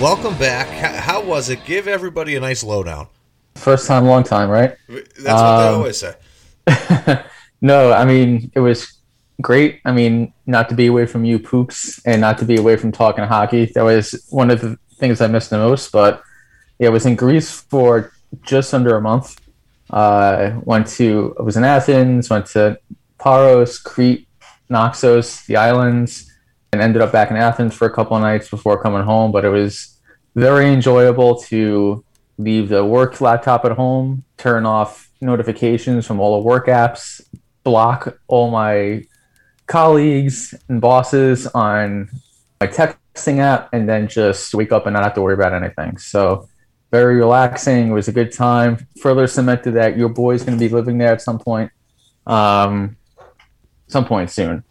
Welcome back. How was it? Give everybody a nice lowdown. First time, long time, right? That's what they Um, always say. no, I mean it was great. I mean, not to be away from you poops and not to be away from talking hockey. That was one of the things I missed the most. But yeah, I was in Greece for just under a month. Uh, went to I was in Athens, went to Paros, Crete, Naxos, the islands, and ended up back in Athens for a couple of nights before coming home. But it was very enjoyable to leave the work laptop at home, turn off notifications from all the work apps, block all my colleagues and bosses on my texting app, and then just wake up and not have to worry about anything. So very relaxing. It was a good time. Further cemented that your boy's going to be living there at some point, um, some point soon.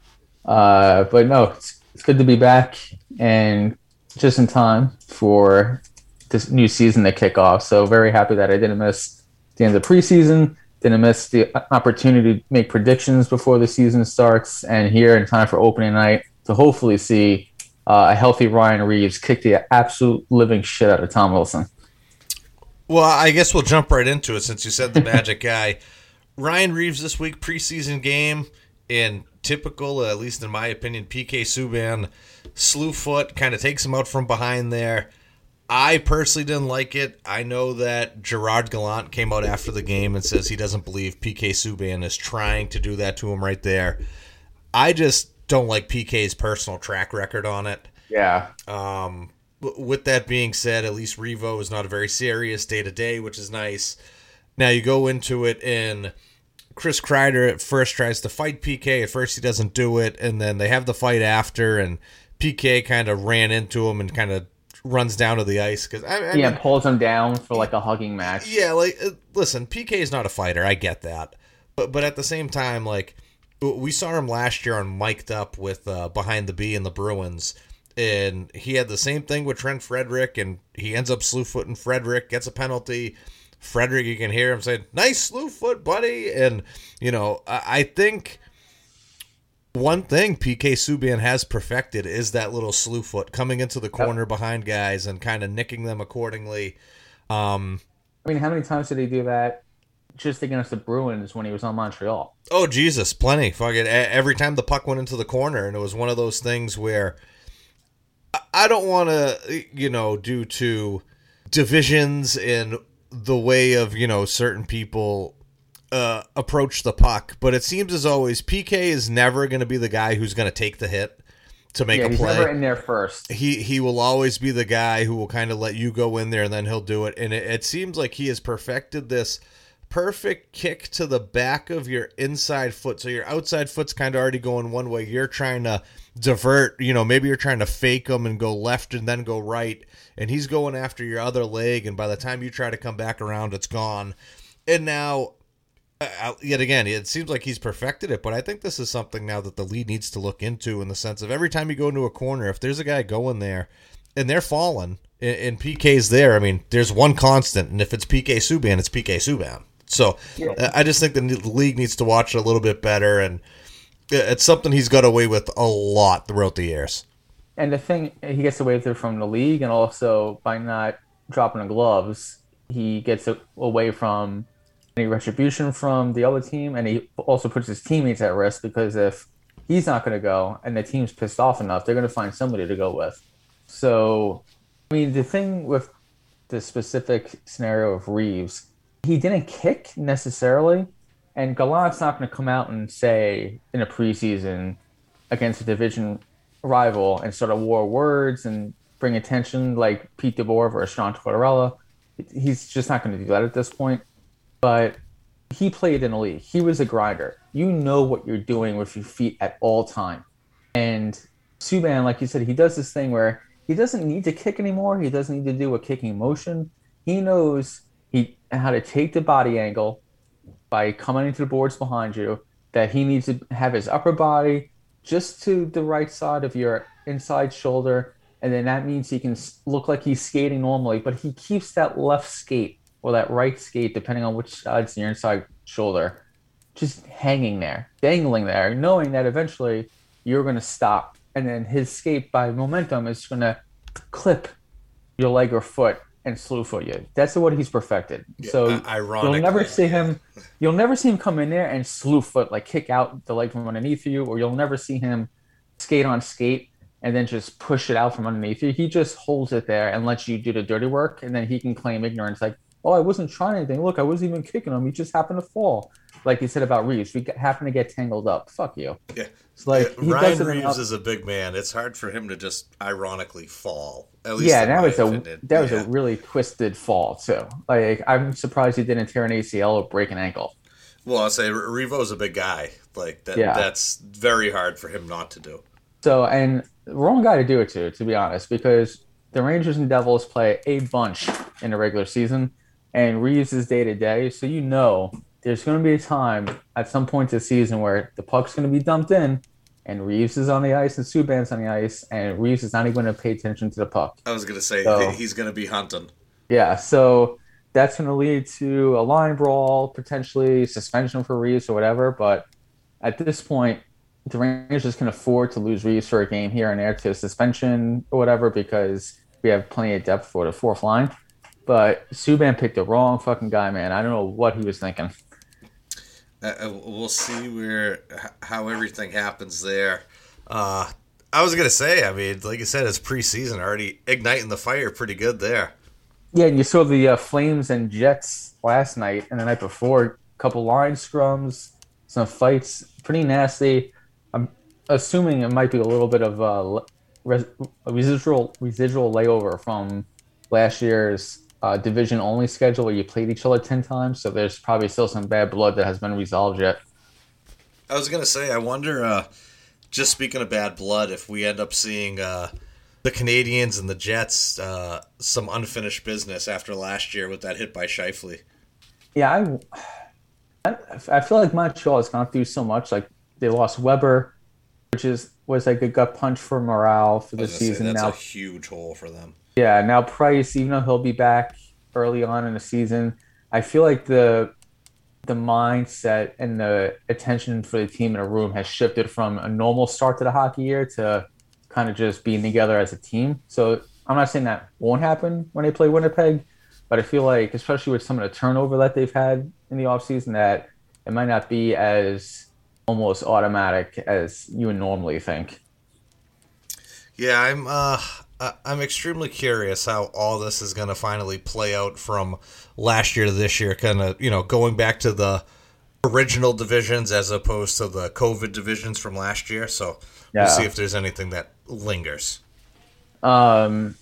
Uh, but no, it's good to be back and just in time for this new season to kick off. So very happy that I didn't miss the end of preseason, didn't miss the opportunity to make predictions before the season starts, and here in time for opening night to hopefully see uh, a healthy Ryan Reaves kick the absolute living shit out of Tom Wilson. Well, I guess we'll jump right into it since you said the magic guy. Ryan Reaves this week preseason game in typical, at least in my opinion, PK Subban slew foot kind of takes him out from behind there. I personally didn't like it. I know that Gerard Gallant came out after the game and says he doesn't believe PK Subban is trying to do that to him right there. I just don't like PK's personal track record on it. Yeah. Um, with that being said, at least Revo is not a very serious day to day, which is nice. Now you go into it, and Chris Kreider at first tries to fight PK. At first, he doesn't do it, and then they have the fight after, and PK kind of ran into him and kind of runs down to the ice because I, I yeah, mean, pulls him down for like a hugging match. yeah, like uh, listen, PK is not a fighter. I get that, but but at the same time, like we saw him last year on mic'd up with uh, behind the B and the Bruins, and he had the same thing with Trent Frederic, and he ends up slew footing Frederic, gets a penalty. Frederic, you can hear him saying, "Nice slew foot, buddy," and you know, I, think. One thing PK Subban has perfected is that little slew foot coming into the corner behind guys and kind of nicking them accordingly. Um, I mean, how many times did he do that just against the Bruins when he was on Montreal? Oh Jesus, plenty. Fuck it. Every time the puck went into the corner, and it was one of those things where I- I don't want to, you know, due to divisions in the way of you know certain people uh, approach the puck, but it seems as always PK is never going to be the guy who's going to take the hit to make yeah, a he's play never in there first. he he will always be the guy who will kind of let you go in there and then he'll do it and it, it seems like he has perfected this perfect kick to the back of your inside foot so your outside foot's kind of already going one way you're trying to divert you know maybe you're trying to fake him and go left and then go right and he's going after your other leg and by the time you try to come back around it's gone and now uh, yet again, it seems like he's perfected it, but I think this is something now that the lead needs to look into in the sense of every time you go into a corner, if there's a guy going there and they're falling and, and PK's there, I mean, there's one constant, and if it's PK Subban, it's PK Subban. So uh, I just think the the league needs to watch it a little bit better, and it's something he's got away with a lot throughout the years. And the thing, he gets away with it from the league, and also by not dropping the gloves, he gets away from any retribution from the other team, and he also puts his teammates at risk because if he's not going to go and the team's pissed off enough, they're going to find somebody to go with. So, I mean, the thing with the specific scenario of Reaves, he didn't kick necessarily, and Gallant's not going to come out and say in a preseason against a division rival and sort of war words and bring attention like Pete DeBoer or Sean Tortorella. He's just not going to do that at this point. But he played in the league. He was a grinder. You know what you're doing with your feet at all time. And Subban, like you said, he does this thing where he doesn't need to kick anymore. He doesn't need to do a kicking motion. He knows he how to take the body angle by coming into the boards behind you. That he needs to have his upper body just to the right side of your inside shoulder, and then that means he can look like he's skating normally, but he keeps that left skate or that right skate, depending on which side's your inside shoulder, just hanging there, dangling there, knowing that eventually you're going to stop. And then his skate by momentum is going to clip your leg or foot and slew foot you. That's what he's perfected. Yeah, so you'll never see him. You'll never see him come in there and slew foot like kick out the leg from underneath you, or you'll never see him skate on skate and then just push it out from underneath you. He just holds it there and lets you do the dirty work, and then he can claim ignorance like, "Oh, I wasn't trying anything. Look, I wasn't even kicking him. He just happened to fall." Like you said about Reaves, we happen to get tangled up. Fuck you. Yeah. It's like yeah, Ryan enough. is a big man. It's hard for him to just ironically fall. At least yeah, that was a that was yeah. a really twisted fall too. Like I'm surprised he didn't tear an ACL or break an ankle. Well, I'll say Reavo's a big guy. Like that. Yeah. That's very hard for him not to do. So and wrong guy to do it to, to be honest, because the Rangers and Devils play a bunch in the regular season, and Reaves is day to day. So you know there's going to be a time at some point this season where the puck's going to be dumped in and Reaves is on the ice and Subban's on the ice, and Reaves is not even going to pay attention to the puck. I was going to say so, he's going to be hunting. Yeah, so that's going to lead to a line brawl, potentially suspension for Reaves or whatever. But at this point, the Rangers just can afford to lose Reaves for a game here and there to a suspension or whatever because we have plenty of depth for the fourth line. But Subban picked the wrong fucking guy, man. I don't know what he was thinking. Uh, uh, we'll see where how everything happens there. Uh, I was gonna say, I mean, like you said, it's preseason already igniting the fire pretty good there. Yeah, and you saw the uh, Flames and Jets last night and the night before. A couple line scrums, some fights, pretty nasty. I'm assuming it might be a little bit of a, res- a residual residual layover from last year's uh, division only schedule where you played each other 10 times. So there's probably still some bad blood that has been resolved yet. I was going to say, I wonder, uh, just speaking of bad blood, if we end up seeing uh, the Canadiens and the Jets uh, some unfinished business after last year with that hit by Scheifele. Yeah, I, I feel like Montreal has gone through so much. Like they lost Weber, which is was like a gut punch for morale for the season. Say, that's now, a huge hole for them. Yeah, now Price, even though he'll be back early on in the season, I feel like the the mindset and the attention for the team in a room has shifted from a normal start to the hockey year to kind of just being together as a team. So I'm not saying that won't happen when they play Winnipeg, but I feel like, especially with some of the turnover that they've had in the offseason, that it might not be as almost automatic as you would normally think. Yeah, I'm uh I'm extremely curious how all this is going to finally play out from last year to this year. Kind of, you know, going back to the original divisions as opposed to the COVID divisions from last year. So yeah. we'll see if there's anything that lingers. Um,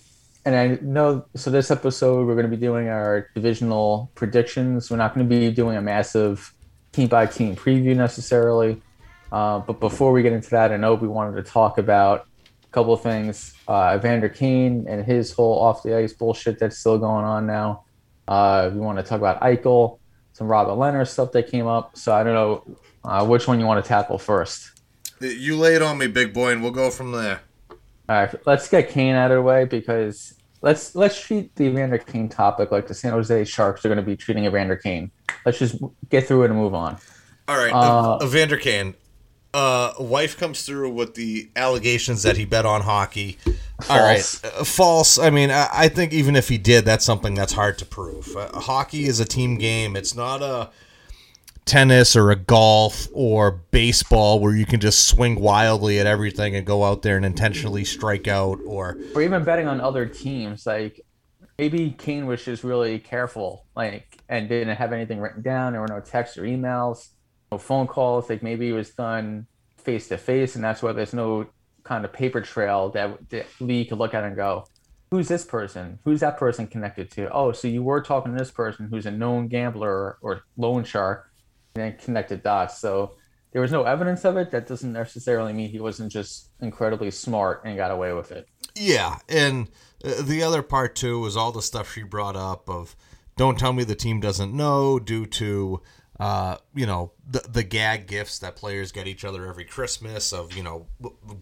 and I know, so this episode, we're going to be doing our divisional predictions. We're not going to be doing a massive team by team preview necessarily. Uh, but before we get into that, I know we wanted to talk about a couple of things. Uh, Evander Kane and his whole off the ice bullshit that's still going on now. Uh, we want to talk about Eichel, some Robin Lehner stuff that came up. So I don't know uh, which one you want to tackle first. You lay it on me, big boy, and we'll go from there. All right, let's get Kane out of the way because let's let's treat the Evander Kane topic like the San Jose Sharks are going to be treating Evander Kane. Let's just get through it and move on. All right, uh, Evander Kane uh, wife comes through with the allegations that he bet on hockey. False. All right, uh, false. I mean, I, I, think even if he did, that's something that's hard to prove. Uh, hockey is a team game. It's not a tennis or a golf or baseball where you can just swing wildly at everything and go out there and intentionally strike out or or even betting on other teams like maybe Kane was just really careful like and didn't have anything written down there were no texts or emails phone calls. Like maybe it was done face to face, and that's why there's no kind of paper trail that the league could look at and go, who's this person? Who's that person connected to? Oh, so you were talking to this person who's a known gambler or, or loan shark, and then connected dots. So there was no evidence of it. That doesn't necessarily mean he wasn't just incredibly smart and got away with it. Yeah, and uh, the other part too was all the stuff she brought up of don't tell me the team doesn't know due to uh, you know the the gag gifts that players get each other every Christmas of you know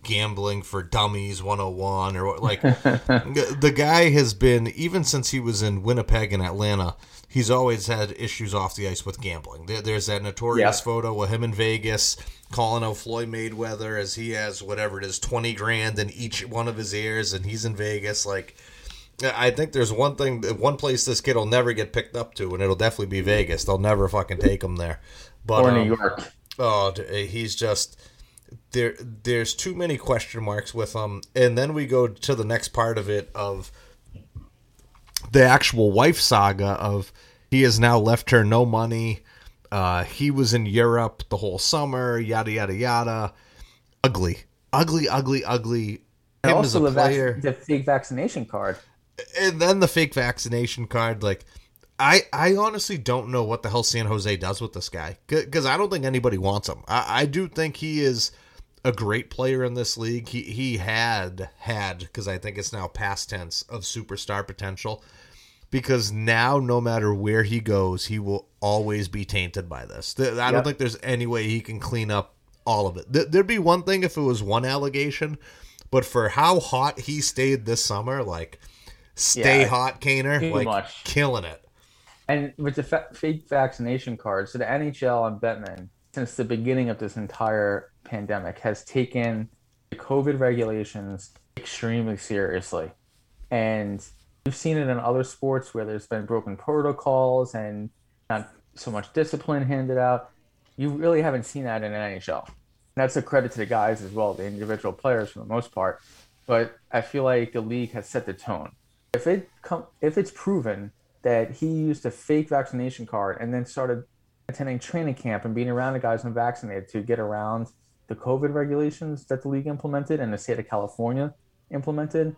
gambling for dummies 101 or what like the guy has been even since he was in Winnipeg and Atlanta he's always had issues off the ice with gambling. There, there's that notorious yeah. photo of him in Vegas calling out Floyd Mayweather as he has whatever it is, twenty grand in each one of his ears, and he's in Vegas. Like, I think there's one thing, one place this kid will never get picked up to, and it'll definitely be Vegas. They'll never fucking take him there. But, or New um, York. Oh, he's just there. There's too many question marks with him, and then we go to the next part of it of the actual wife saga of he has now left her no money. Uh, he was in Europe the whole summer, yada yada yada. Ugly, ugly, ugly, ugly. And also the, vac- the fake vaccination card, and then the fake vaccination card. Like, I I honestly don't know what the hell San Jose does with this guy because I don't think anybody wants him. I, I do think he is a great player in this league. He he had had because I think it's now past tense of superstar potential because now no matter where he goes, he will always be tainted by this. I don't yep. think there's any way he can clean up all of it. There'd be one thing if it was one allegation, but for how hot he stayed this summer, like stay yeah, hot, Kaner, like much. killing it. And with the fa- fake vaccination cards, so the NHL and Bettman, since the beginning of this entire pandemic, has taken the COVID regulations extremely seriously. And We've seen it in other sports where there's been broken protocols and not so much discipline handed out. You really haven't seen that in an NHL. That's a credit to the guys as well, the individual players for the most part. But I feel like the league has set the tone. If it com- if it's proven that he used a fake vaccination card and then started attending training camp and being around the guys unvaccinated to get around the COVID regulations that the league implemented and the state of California implemented,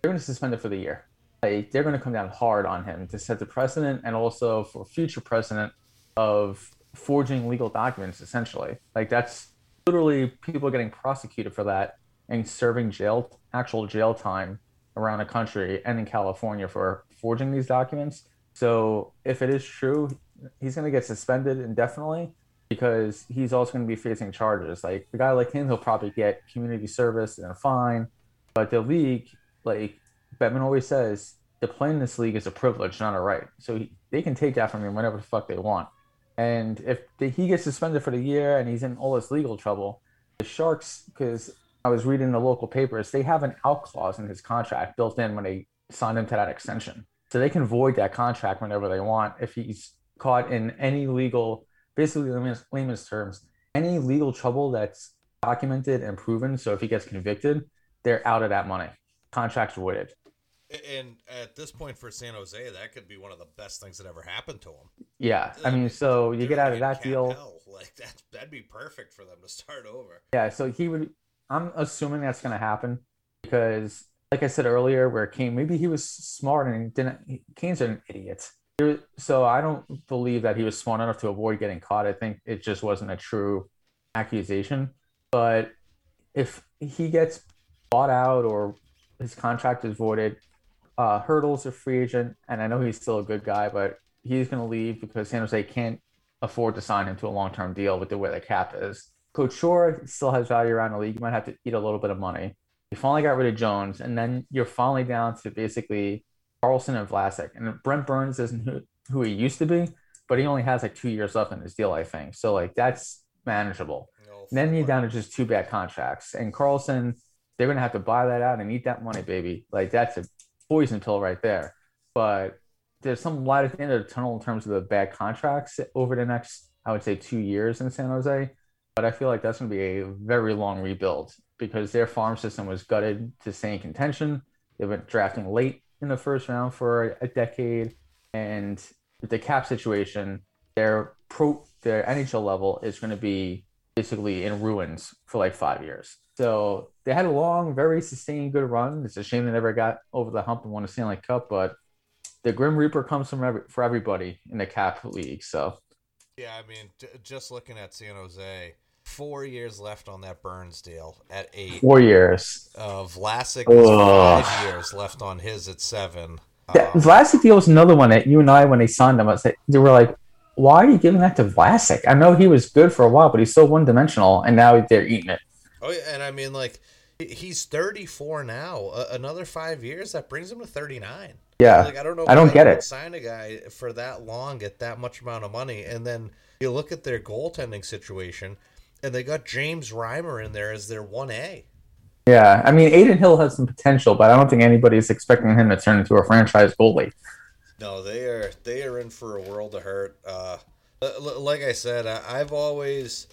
they're going to suspend it for the year. Like they're going to come down hard on him to set the precedent and also for future precedent of forging legal documents essentially. Like that's literally people getting prosecuted for that and serving jail actual jail time around the country and in california for forging these documents so if it is true he's going to get suspended indefinitely because he's also going to be facing charges like a guy like him he'll probably get community service and a fine but the league like Bettman always says in this league is a privilege, not a right. So he, they can take that from him whenever the fuck they want. And if the, he gets suspended for the year and he's in all this legal trouble, the Sharks, because I was reading the local papers, they have an out clause in his contract built in when they signed him to that extension. So they can void that contract whenever they want if he's caught in any legal, basically layman's, layman's terms, any legal trouble that's documented and proven. So if he gets convicted, they're out of that money. Contract's voided. And at this point for San Jose, that could be one of the best things that ever happened to him. Yeah, I mean, so you get out of that deal, like that, that'd be perfect for them to start over. Yeah, so he would. I'm assuming that's going to happen because, like I said earlier, where Kane, maybe he was smart and didn't. Kane's an idiot. So I don't believe that he was smart enough to avoid getting caught. I think it just wasn't a true accusation. But if he gets bought out or his contract is voided, uh, Hertl's a free agent, and I know he's still a good guy, but he's going to leave because San Jose can't afford to sign him to a long term deal with the way the cap is. Couture still has value around the league. You might have to eat a little bit of money. You finally got rid of Jones, and then you're finally down to basically Karlsson and Vlasic. And Brent Burns isn't who, who he used to be, but he only has like two years left in his deal, I think. So like that's manageable. No, then you're down to just two bad contracts. And Karlsson, they're gonna have to buy that out and eat that money, baby. Like that's a poison pill right there. But there's some light at the end of the tunnel in terms of the bad contracts over the next, I would say, two years in San Jose. But I feel like that's going to be a very long rebuild because their farm system was gutted to stay in contention. They've been drafting late in the first round for a decade, and the cap situation, their pro their NHL level is going to be basically in ruins for like five years. So they had a long, very sustained, good run. It's a shame they never got over the hump and won a Stanley Cup, but the Grim Reaper comes from every, for everybody in the Cap League. So yeah, I mean, t- just looking at San Jose, four years left on that Burns deal at eight. Four years. Of uh, Vlasic, five years left on his at seven. Yeah, um, Vlasic deal was another one that you and I, when they signed him, I said, they were like, why are you giving that to Vlasic? I know he was good for a while, but he's so one dimensional, and now they're eating it. Oh, yeah, and I mean, like, he's 34 now. Uh, another five years, that brings him to 39. Yeah, like I don't know. I don't get it. Sign a guy for that long at that much amount of money, and then you look at their goaltending situation, and they got James Reimer in there as their one A. Yeah, I mean Adin Hill has some potential, but I don't think anybody's expecting him to turn into a franchise goalie. No, they are they are in for a world of hurt. Uh, like I said, I've always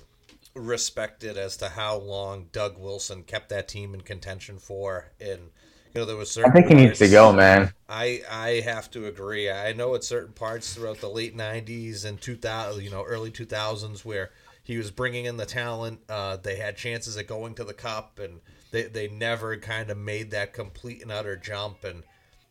respected as to how long Doug Wilson kept that team in contention for, and you know, there was certain. I think he needs to go, man. I I have to agree. I know at certain parts throughout the late '90s and 2000, you know, early 2000s, where he was bringing in the talent. Uh, they had chances at going to the cup, and they they never kind of made that complete and utter jump. And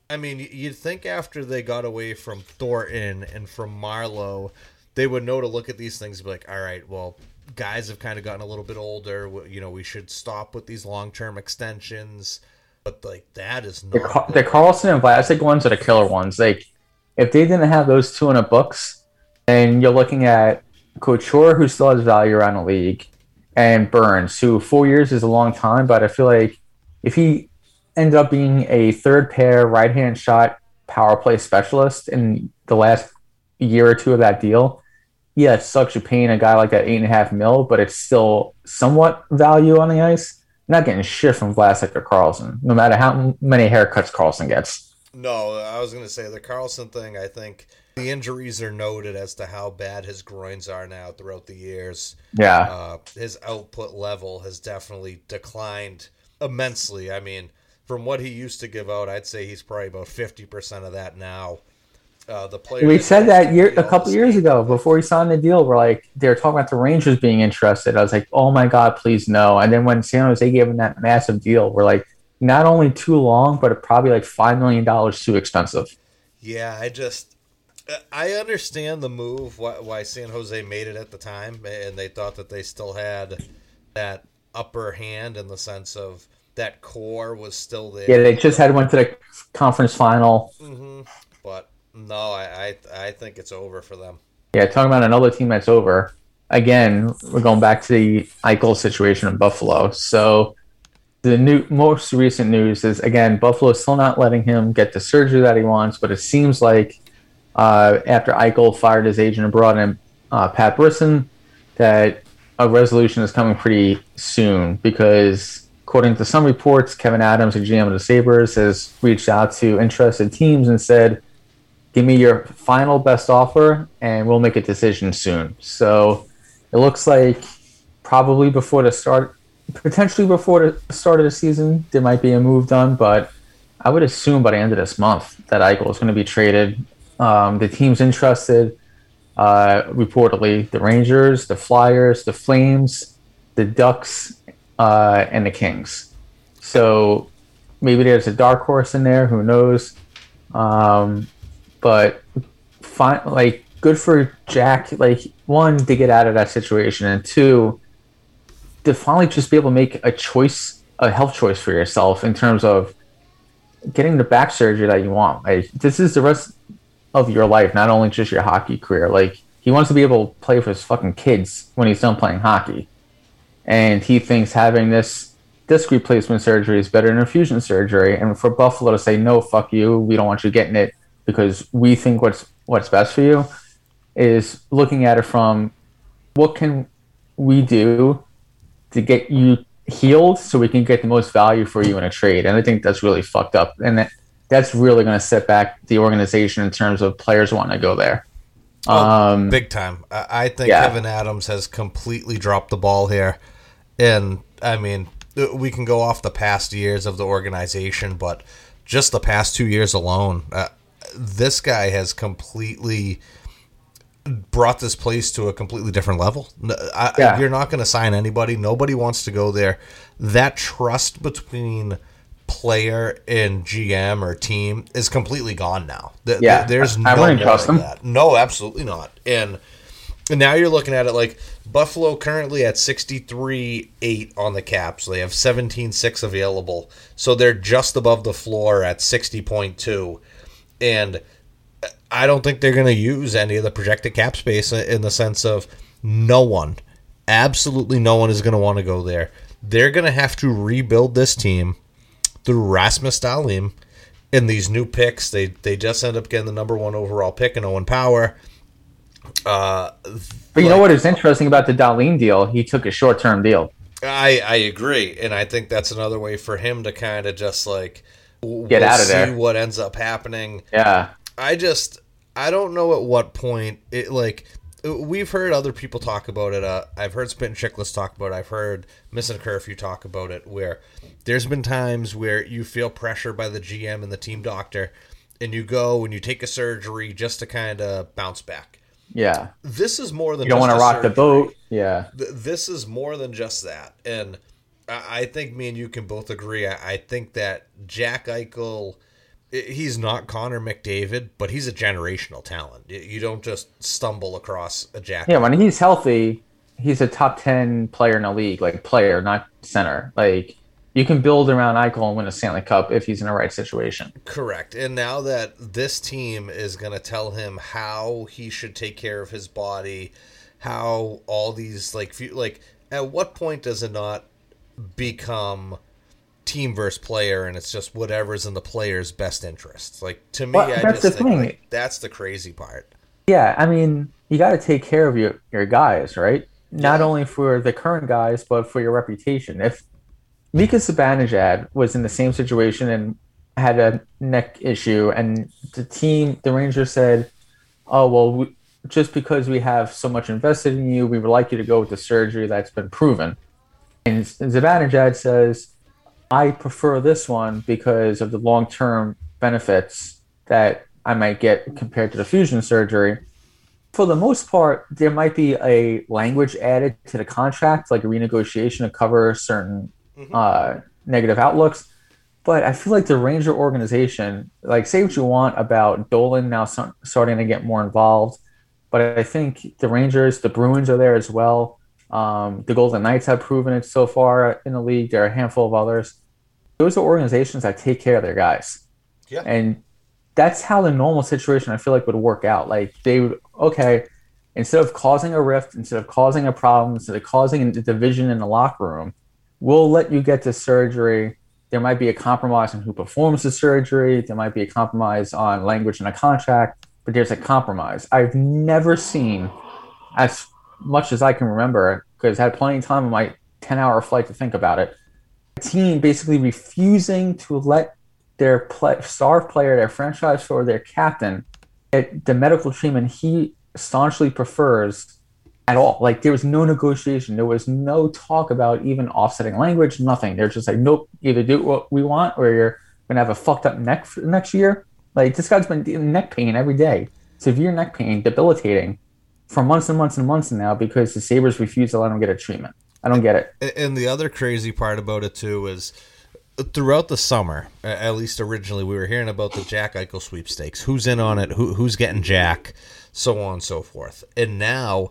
I mean, you'd think after they got away from Thornton and from Marleau, they would know to look at these things and be like, all right, well, guys have kind of gotten a little bit older. You know, we should stop with these long term extensions but like that is not the, the Karlsson and Vlasic ones are the killer ones. Like if they didn't have those two in the books, and you're looking at Couture, who still has value around the league, and Burns, who four years is a long time, but I feel like if he ended up being a third pair right hand shot power play specialist in the last year or two of that deal, yeah, it sucks you paying a guy like that eight and a half mil, but it's still somewhat value on the ice not getting shit from Vlasic or Karlsson, no matter how many haircuts Karlsson gets. No, I was going to say the Karlsson thing. I think the injuries are noted as to how bad his groins are now throughout the years. Yeah, uh, his output level has definitely declined immensely. I mean, from what he used to give out, I'd say he's probably about fifty percent of that now. Uh, the player we said that year a couple years ago before he signed the deal. We're like they were talking about the Rangers being interested. I was like, oh my god, please no. And then when San Jose gave him that massive deal, we're like, not only too long, but probably like five million dollars too expensive. Yeah, I just I understand the move why, why San Jose made it at the time, and they thought that they still had that upper hand in the sense of that core was still there. Yeah, they just had went to the conference final. Mm-hmm. But no, I, I I think it's over for them. Yeah, talking about another team that's over. Again, we're going back to the Eichel situation in Buffalo. So the new most recent news is again Buffalo is still not letting him get the surgery that he wants, but it seems like uh, after Eichel fired his agent and brought in uh, Pat Brisson, that a resolution is coming pretty soon because according to some reports, Kevyn Adams, the GM of the Sabres, has reached out to interested teams and said give me your final best offer and we'll make a decision soon. So it looks like probably before the start, potentially before the start of the season, there might be a move done, but I would assume by the end of this month that Eichel is going to be traded. Um, the team's interested, uh, reportedly, the Rangers, the Flyers, the Flames, the Ducks, uh, and the Kings. So maybe there's a dark horse in there. Who knows? Um, but fine, like good for Jack. Like one to get out of that situation, and two to finally just be able to make a choice, a health choice for yourself in terms of getting the back surgery that you want. Like this is the rest of your life, not only just your hockey career. Like he wants to be able to play for his fucking kids when he's done playing hockey, and he thinks having this disc replacement surgery is better than infusion surgery. And for Buffalo to say no, fuck you, we don't want you getting it because we think what's what's best for you is looking at it from what can we do to get you healed so we can get the most value for you in a trade and i think that's really fucked up and that, that's really going to set back the organization in terms of players wanting to go there oh, um, big time i think yeah. kevyn adams has completely dropped the ball here and i mean we can go off the past years of the organization but just the past two years alone uh, this guy has completely brought this place to a completely different level. I, yeah. You're not going to sign anybody. Nobody wants to go there. That trust between player and GM or team is completely gone now. yeah, there's no I wouldn't trust them. That. No, absolutely not. And, and now you're looking at it like Buffalo currently at 63 8 on the cap, so They have 17 6 available. So they're just above the floor at 60.2. And uh, I don't think they're going to use any of the projected cap space in the sense of no one, absolutely no one is going to want to go there. They're going to have to rebuild this team through Rasmus Dahlin in these new picks. They they just end up getting the number one overall pick in Owen Power. Uh, but you like, know what is interesting about the Dahlin deal? He took a short term deal. I I agree, and I think that's another way for him to kind of just like get we'll out of there. What ends up happening? Yeah, I just I don't know at what point it like we've heard other people talk about it. Uh, I've heard Spit and Chicklets talk about it. I've heard Missing Curfew talk about it. Where there's been times where you feel pressure by the GM and the team doctor, and you go and you take a surgery just to kind of bounce back. Yeah, this is more than you don't want to rock surgery. the boat. Yeah, this is more than just that, and I think me and you can both agree. I think that Jack Eichel he's not Connor McDavid, but he's a generational talent. You don't just stumble across a Jack. Yeah, when he's healthy, he's a top ten player in the league, like player, not center. Like you can build around Eichel and win a Stanley Cup if he's in the right situation. Correct. And now that this team is going to tell him how he should take care of his body, how all these like like at what point does it not become team versus player and it's just whatever's in the player's best interest. Like to me, well, I just think like, that's the crazy part. Yeah, I mean, you got to take care of your your guys, right? Not yeah. only for the current guys, but for your reputation. If Mika Zibanejad was in the same situation and had a neck issue, and the team, the Rangers said, "Oh well, we, just because we have so much invested in you, we would like you to go with the surgery that's been proven." And Zibanejad says, I prefer this one because of the long term benefits that I might get compared to the fusion surgery. For the most part, there might be a language added to the contract, like a renegotiation to cover certain mm-hmm. uh, negative outlooks. But I feel like the Ranger organization, like, say what you want about Dolan now starting to get more involved. But I think the Rangers, the Bruins are there as well. Um, the Golden Knights have proven it so far in the league. There are a handful of others those are organizations that take care of their guys. Yeah. And that's how the normal situation I feel like would work out. Like they would okay, instead of causing a rift, instead of causing a problem, instead of causing a division in the locker room, we'll let you get to surgery. There might be a compromise on who performs the surgery. There might be a compromise on language in a contract, but there's a compromise. I've never seen, as much as I can remember, because I had plenty of time on my 10 hour flight to think about it team basically refusing to let their play, star player, their franchise or their captain, get the medical treatment he staunchly prefers at all. Like there was no negotiation. There was no talk about even offsetting language. Nothing. They're just like, nope. Either do what we want, or you're gonna have a fucked up neck next year. Like this guy's been neck pain every day, severe neck pain, debilitating, for months and months and months now because the Sabres refuse to let him get a treatment. I don't get it. And the other crazy part about it too is throughout the summer, at least originally, we were hearing about the Jack Eichel sweepstakes. Who's in on it? Who, who's getting Jack? So on and so forth. And now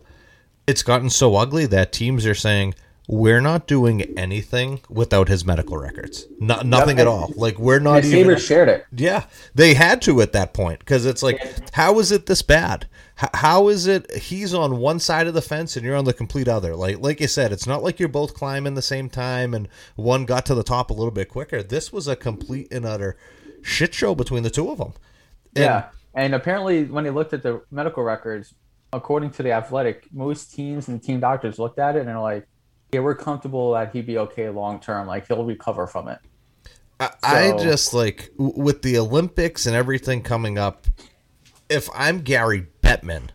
it's gotten so ugly that teams are saying we're not doing anything without his medical records. No, nothing yep. at all. Like we're not. The even, shared it. Yeah, they had to at that point because it's like, how is it this bad? how is it he's on one side of the fence and you're on the complete other? Like like you said, it's not like you're both climbing the same time and one got to the top a little bit quicker. This was a complete and utter shit show between the two of them. And, yeah, and apparently when they looked at the medical records, according to the Athletic, most teams and team doctors looked at it and are like, "Yeah, we're comfortable that he'd be okay long term. Like he'll recover from it." I, so, I just like with the Olympics and everything coming up. If I'm Gary Bettman.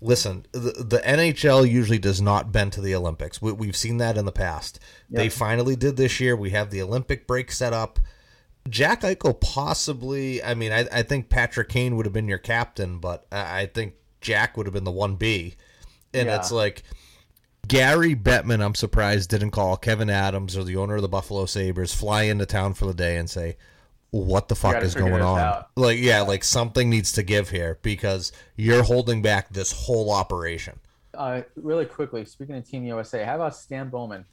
Listen, the, the NHL usually does not bend to the Olympics. We, have seen that in the past. They finally did this year. We have the Olympic break set up. Jack Eichel possibly. I mean, I, I think Patrick Kane would have been your captain, but I, I think Jack would have been the one B, and yeah. it's like Gary Bettman. I'm surprised didn't call Kevyn Adams or the owner of the Buffalo Sabres fly into town for the day and say, "What the fuck is going on?" Out. Like, yeah, like something needs to give here because you're holding back this whole operation. Uh, really quickly, speaking of Team USA, how about Stan Bowman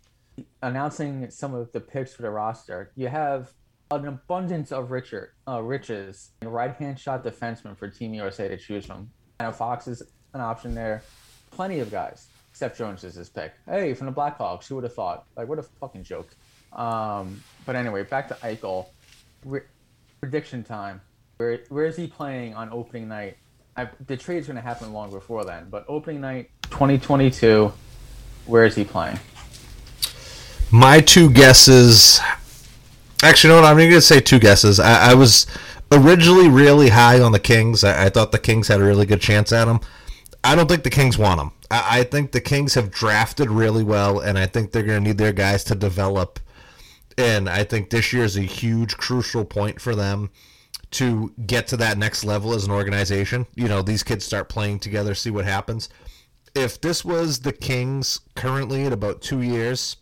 announcing some of the picks for the roster? You have an abundance of Richard, uh, riches and right hand shot defenseman for Team USA to choose from. And Fox is an option there. Plenty of guys. Seth Jones is his pick. Hey, from the Blackhawks, who would have thought? Like, what a fucking joke. Um, but anyway, back to Eichel. Re- prediction time. Where where is he playing on opening night? I, the trade's going to happen long before then, but opening night 2022, where is he playing? My two guesses Actually, no, I'm going to say two guesses. I, I, was originally really high on the Kings. I, I, thought the Kings had a really good chance at him. I don't think the Kings want him. I, I think the Kings have drafted really well, and I think they're going to need their guys to develop. And I think this year is a huge, crucial point for them to get to that next level as an organization. You know, these kids start playing together, see what happens. If this was the Kings currently at about two years,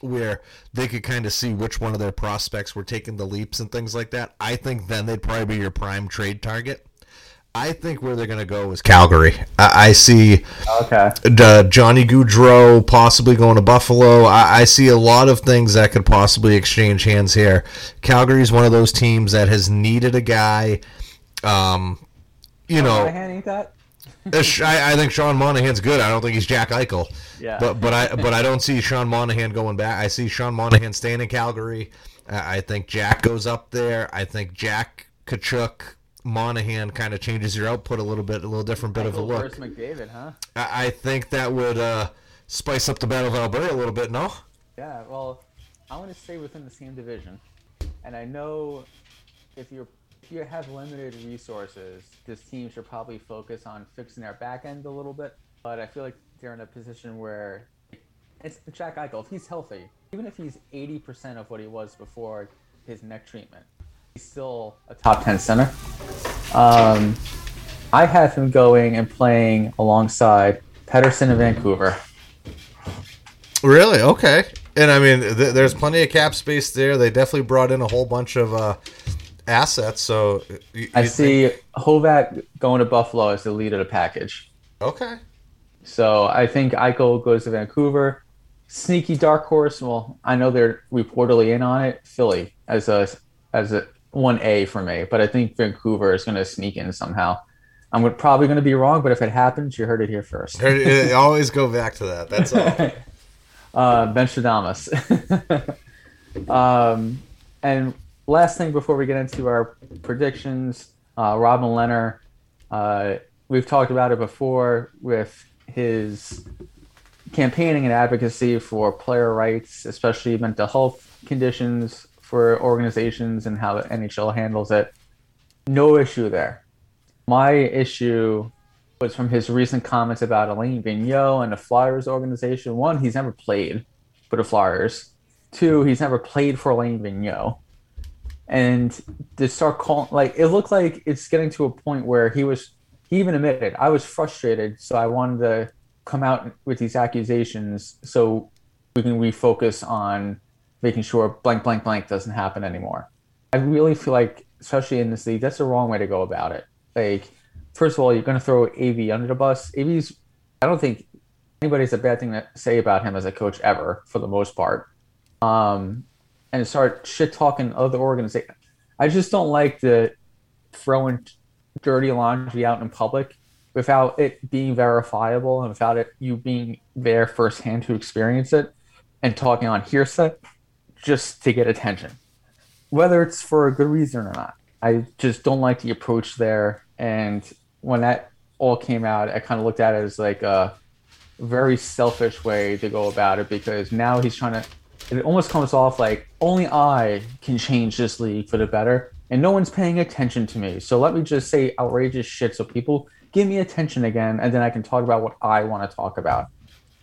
where they could kind of see which one of their prospects were taking the leaps and things like that, I think then they'd probably be your prime trade target. I think where they're going to go is Calgary. I, I see okay. Uh, Johnny Gaudreau possibly going to Buffalo. I, I, see a lot of things that could possibly exchange hands here. Calgary is one of those teams that has needed a guy. Um, you oh, know, ain't that? I, I, think Sean Monahan's good. I don't think he's Jack Eichel. Yeah. But but I but I don't see Sean Monahan going back. I see Sean Monahan staying in Calgary. I think Jack goes up there. I think Jack Tkachuk Monahan kind of changes your output a little bit, a little different bit of a look. McDavid, huh? I, I think that would uh, spice up the Battle of Alberta a little bit. No. Yeah. Well, I want to stay within the same division, and I know if you're you have limited resources, this team should probably focus on fixing their back end a little bit. But I feel like they're in a position where it's Jack Eichel. If he's healthy, even if he's 80% of what he was before his neck treatment, he's still a top 10 center. Um, I have him going and playing alongside Pettersson in Vancouver. Really? Okay. And I mean, th- there's plenty of cap space there. They definitely brought in a whole bunch of uh, assets. So you, I see think... Horvat going to Buffalo as the lead of the package. Okay. So I think Eichel goes to Vancouver. Sneaky dark horse. Well, I know they're reportedly in on it. Philly as a as a one A for me, but I think Vancouver is going to sneak in somehow. I'm probably going to be wrong, but if it happens, you heard it here first. always go back to that. That's all. uh, Ben Shadamas. um, and last thing before we get into our predictions, uh, Robin Lehner, uh, we've talked about it before with his campaigning and advocacy for player rights, especially mental health conditions for organizations and how the NHL handles it. No issue there. My issue was from his recent comments about Alain Vigneault and the Flyers organization. One, he's never played for the Flyers. Two, he's never played for Alain Vigneault and to start calling like it looked like it's getting to a point where he was he even admitted I was frustrated, so I wanted to come out with these accusations so we can refocus on making sure blank blank blank doesn't happen anymore. I really feel like, especially in this league, that's the wrong way to go about it. Like, first of all, you're going to throw AV under the bus. AV's, I don't think anybody's a bad thing to say about him as a coach ever, for the most part. Um, and start shit talking other organizations. I just don't like the throwing dirty laundry out in public without it being verifiable and without it you being there firsthand to experience it and talking on hearsay just to get attention. Whether it's for a good reason or not. I just don't like the approach there. And when that all came out, I kind of looked at it as like a very selfish way to go about it because now he's trying to it almost comes off like only I can change this league for the better, and no one's paying attention to me. So let me just say outrageous shit so people give me attention again, and then I can talk about what I want to talk about.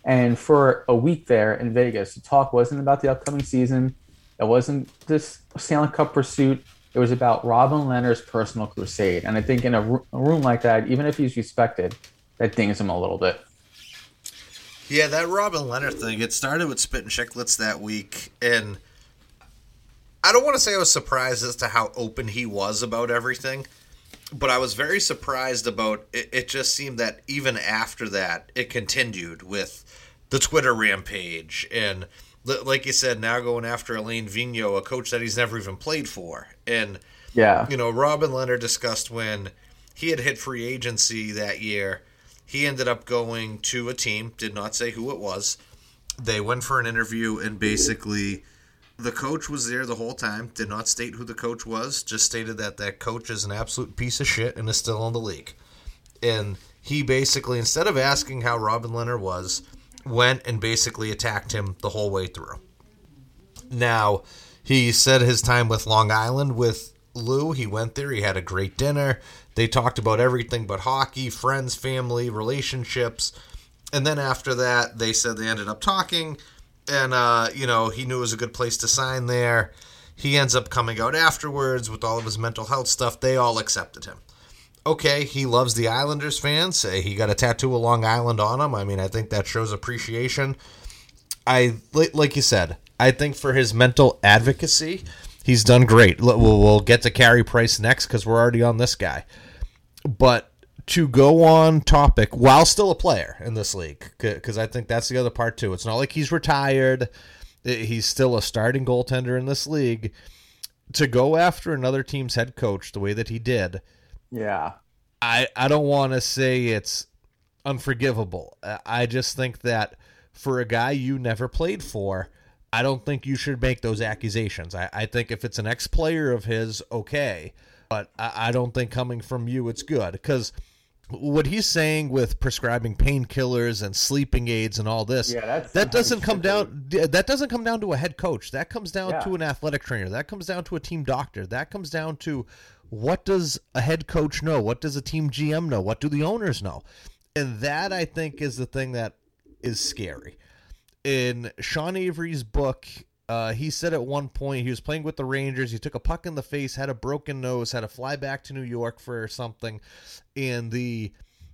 And for a week there in Vegas, the talk wasn't about the upcoming season. It wasn't this Stanley Cup pursuit. It was about Robin Lehner's personal crusade. And I think in a, room like that, even if he's respected, that dings him a little bit. Yeah, that Robin Lehner thing, it started with Spit and Chicklets that week, and I don't want to say I was surprised as to how open he was about everything, but I was very surprised about it. It just seemed that even after that, it continued with the Twitter rampage and, like you said, now going after Alain Vigneault, a coach that he's never even played for. And, yeah, you know, Robin Lehner discussed when he had hit free agency that year. He ended up going to a team, did not say who it was. They went for an interview and basically the coach was there the whole time, did not state who the coach was, just stated that that coach is an absolute piece of shit and is still in the league. And he basically, instead of asking how Robin Lehner was, went and basically attacked him the whole way through. Now, he said his time with Long Island with Lou, he went there, he had a great dinner. They talked about everything but hockey, friends, family, relationships. And then after that, they said they ended up talking and uh, you know he knew it was a good place to sign there. He ends up coming out afterwards with all of his mental health stuff. They all accepted him. Okay, he loves the Islanders fans. He got a tattoo of Long Island on him. I mean, I think that shows appreciation. I like you said. I think for his mental advocacy, he's done great. We'll, we'll get to Carey Price next because we're already on this guy. But to go on topic while still a player in this league because I think that's the other part too. It's not like he's retired; he's still a starting goaltender in this league. To go after another team's head coach the way that he did, yeah, I I don't want to say it's unforgivable. I just think that for a guy you never played for, I don't think you should make those accusations. I, I think if it's an ex player of his, okay. But I, I don't think coming from you, it's good. Because what he's saying with prescribing painkillers and sleeping aids and all this yeah, that doesn't come down that doesn't come down to a head coach. That comes down yeah. to an athletic trainer. That comes down to a team doctor. That comes down to what does a head coach know? What does a team gm know? What do the owners know? And that i think is the thing that is scary. In sean avery's book uh, he said at one point he was playing with the Rangers. He took a puck in the face, had a broken nose, had to fly back to New York for something, and the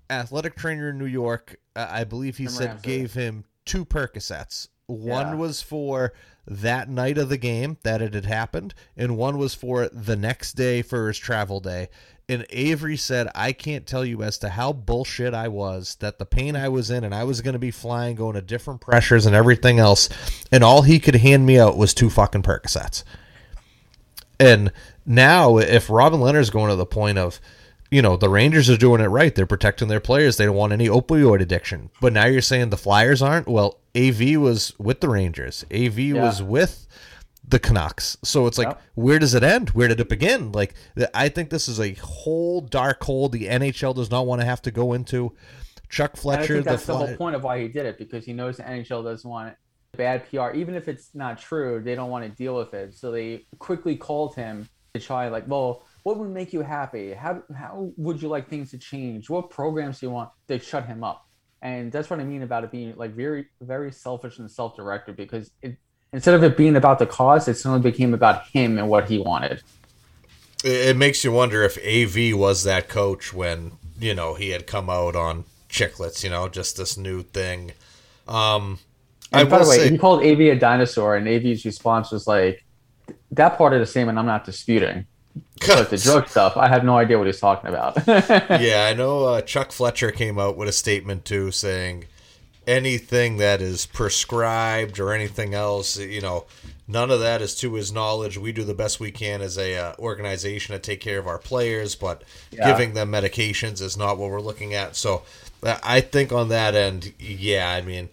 athletic trainer in New York, uh, I believe he said, gave him two Percocets. One yeah. was for that night of the game that it had happened, and one was for the next day for his travel day. And Avery said, I can't tell you as to how bullshit I was that the pain I was in and I was going to be flying, going to different pressures and everything else. And all he could hand me out was two fucking Percocets. And now, if Robin Lehner's going to the point of, you know, the Rangers are doing it right. They're protecting their players. They don't want any opioid addiction. But now you're saying the Flyers aren't? Well, AV was with the Rangers. AV yeah. was with the Canucks. So it's like, yep. where does it end? Where did it begin? Like, I think this is a whole dark hole the NHL does not want to have to go into. Chuck Fletcher. that's the, the, whole point of why he did it because he knows the NHL doesn't want bad PR, even if it's not true. They don't want to deal with it, so they quickly called him to try. Like, well, what would make you happy? How how would you like things to change? What programs do you want? They shut him up, and that's what I mean about it being like very very selfish and self directed because it instead of it being about the cause, it suddenly became about him and what he wanted. It makes you wonder if AV was that coach when you know he had come out on Chiclets, you know, just this new thing. Um, and I by the way, say, he called AV a dinosaur, and AV's response was like, "That part of the same, and I'm not disputing." But the drug stuff, I have no idea what he's talking about. yeah, I know uh, Chuck Fletcher came out with a statement too, saying anything that is prescribed or anything else, you know, none of that is to his knowledge. We do the best we can as a uh, organization to take care of our players, but yeah. giving them medications is not what we're looking at. So uh, I think on that end, yeah, I mean,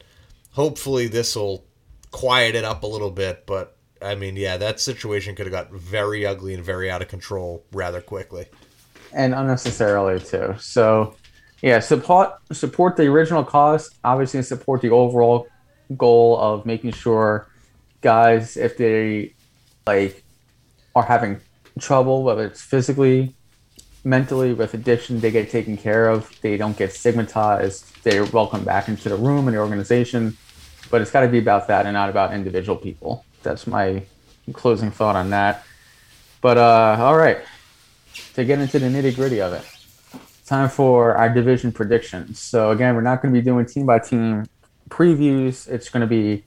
hopefully this will quiet it up a little bit, but I mean, yeah, that situation could have got very ugly and very out of control rather quickly. And unnecessarily too. So yeah, support support the original cause. Obviously, support the overall goal of making sure guys, if they like are having trouble, whether it's physically, mentally, with addiction, they get taken care of. They don't get stigmatized. They're welcome back into the room and the organization. But it's got to be about that and not about individual people. That's my closing thought on that. But uh, all right, to get into the nitty gritty of it time for our division predictions. So again, we're not going to be doing team by team previews. It's going to be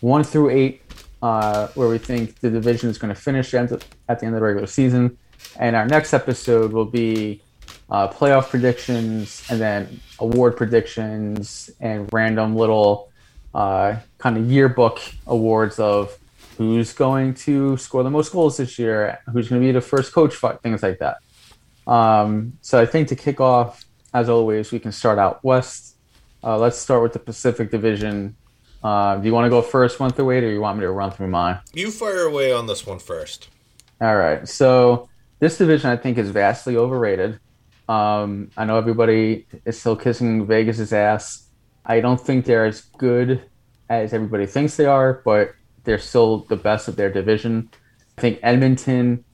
one through eight, uh, where we think the division is going to finish at the end of the regular season. And our next episode will be uh, playoff predictions and then award predictions and random little uh, kind of yearbook awards of who's going to score the most goals this year, who's going to be the first coach fight, things like that. Um, so I think to kick off, as always, we can start out west. Uh, let's start with the Pacific Division. Uh, do you want to go first, one through eight, or you want me to run through mine? You fire away on this one first. All right. So this division, I think, is vastly overrated. Um, I know everybody is still kissing Vegas's ass. I don't think they're as good as everybody thinks they are, but they're still the best of their division. I think Edmonton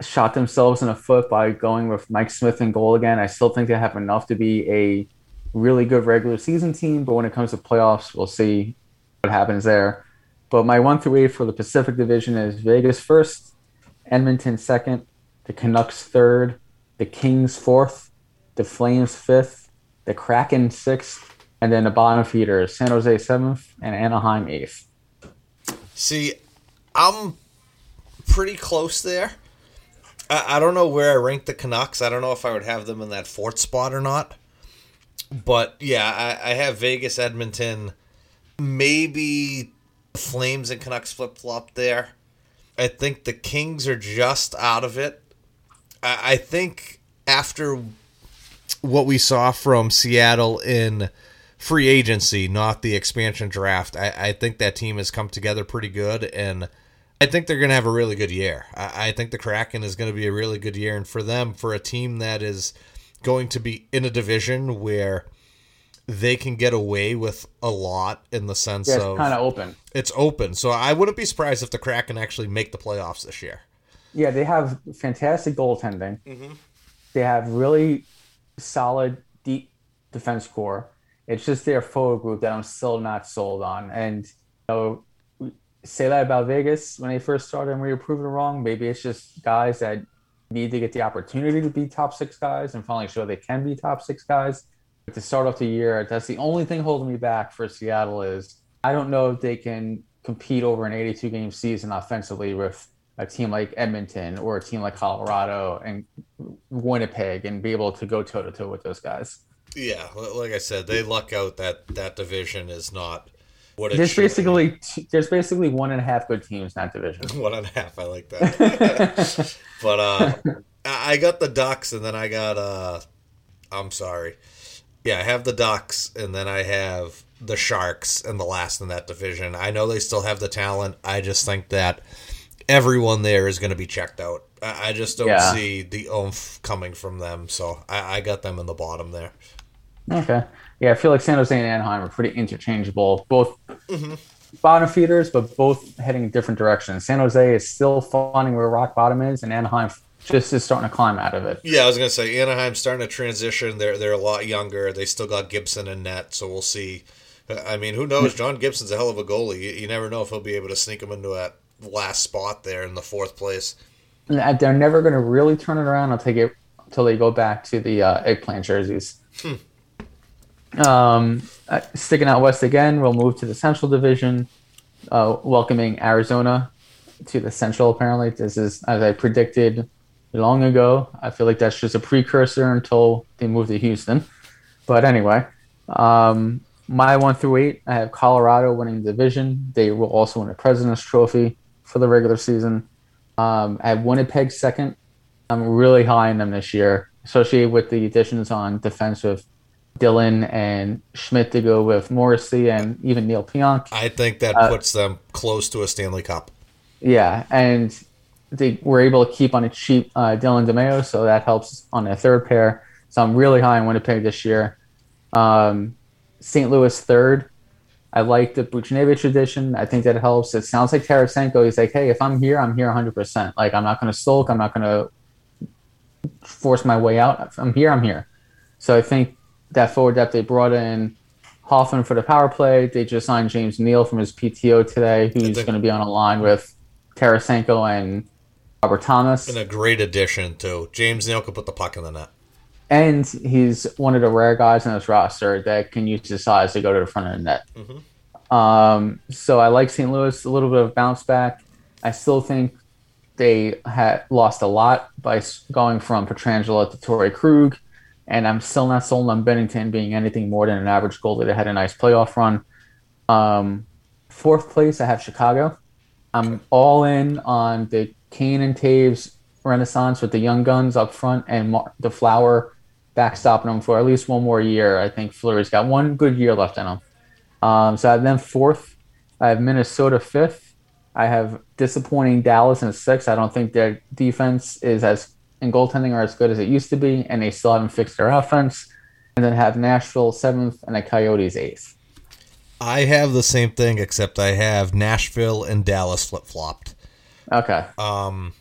shot themselves in the foot by going with Mike Smith in goal again. I still think they have enough to be a really good regular season team, but when it comes to playoffs, we'll see what happens there. But my one through eight for the Pacific Division is Vegas first, Edmonton second, the Canucks third, the Kings fourth, the Flames fifth, the Kraken sixth, and then the bottom feeders San Jose seventh and Anaheim eighth. See, I'm pretty close there. I, I don't know where I rank the Canucks. I don't know if I would have them in that fourth spot or not. But yeah, I, I have Vegas, Edmonton, maybe Flames and Canucks flip flop there. I think the Kings are just out of it. I, I think after what we saw from Seattle in free agency, not the expansion draft, I, I think that team has come together pretty good and I think they're going to have a really good year. I, I think the Kraken is going to be a really good year, and for them, for a team that is going to be in a division where they can get away with a lot in the sense yeah, of kind of open. It's open, so I wouldn't be surprised if the Kraken actually make the playoffs this year. Yeah, they have fantastic goaltending. Mm-hmm. They have really solid deep defense core. It's just their forward group that I'm still not sold on, and you know say that about Vegas when they first started and we were proven wrong. Maybe it's just guys that need to get the opportunity to be top six guys and finally show they can be top six guys. But to start off the year, that's the only thing holding me back for Seattle is I don't know if they can compete over an 82 game season offensively with a team like Edmonton or a team like Colorado and Winnipeg and be able to go toe to toe with those guys. Yeah, like I said, they luck out that that division is not what there's basically two, there's basically one and a half good teams in that division. one and a half, I like that. but uh, I got the Ducks, and then I got uh, I'm sorry, yeah, I have the Ducks, and then I have the Sharks, and the last in that division. I know they still have the talent. I just think that everyone there is going to be checked out. I, just don't yeah. see the oomph coming from them, so I, I got them in the bottom there. Okay. Yeah, I feel like San Jose and Anaheim are pretty interchangeable. Both mm-hmm. bottom feeders, but both heading in different directions. San Jose is still finding where rock bottom is, and Anaheim just is starting to climb out of it. Yeah, I was gonna say Anaheim's starting to transition. They're they're a lot younger. They still got Gibson and net, so we'll see. I mean, who knows? John Gibson's a hell of a goalie. You, you never know if he'll be able to sneak him into that last spot there in the fourth place. They're never going to really turn it around. I'll take it until they go back to the uh, eggplant jerseys. Hmm. Um, uh, sticking out west again, we'll move to the Central Division, uh, welcoming Arizona to the Central. Apparently, this is as I predicted long ago. I feel like that's just a precursor until they move to Houston. But anyway, um, my one through eight, I have Colorado winning the division. They will also win a President's Trophy for the regular season. Um, I have Winnipeg second. I'm really high on them this year, especially with the additions on defensive Dillon and Schmidt to go with Morrissey and even Neil Pionk. I think that uh, puts them close to a Stanley Cup. Yeah, and they were able to keep on a cheap uh, Dylan DeMelo, so that helps on their third pair. So I'm really high on Winnipeg this year. Um, St. Louis third. I like the Buchnevich edition. I think that helps. It sounds like Tarasenko. He's like, hey, if I'm here, I'm here 100%. Like, I'm not going to sulk. I'm not going to force my way out. If I'm here, I'm here. So I think that forward depth. They brought in Hoffman for the power play. They just signed James Neal from his PTO today, who's going to be on a line with Tarasenko and Robert Thomas. And a great addition too. James Neal could put the puck in the net. and he's one of the rare guys in this roster that can use his size to go to the front of the net. Mm-hmm. Um, so I like St. Louis a little bit of bounce back. I still think they had lost a lot by going from Pietrangelo to Torey Krug, and I'm still not sold on Binnington being anything more than an average goalie that had a nice playoff run. Um, fourth place, I have Chicago. I'm all in on the Kane and Toews renaissance with the young guns up front and Mar- the Flower backstopping them for at least one more year. I think Fleury's got one good year left in him. Um, so I have them fourth. I have Minnesota fifth. I have disappointing Dallas in sixth. I don't think their defense is as in goaltending are as good as it used to be, and they still haven't fixed their offense. And then have Nashville seventh and the Coyotes eighth. I have the same thing, except I have Nashville and Dallas flip flopped. Okay. Um,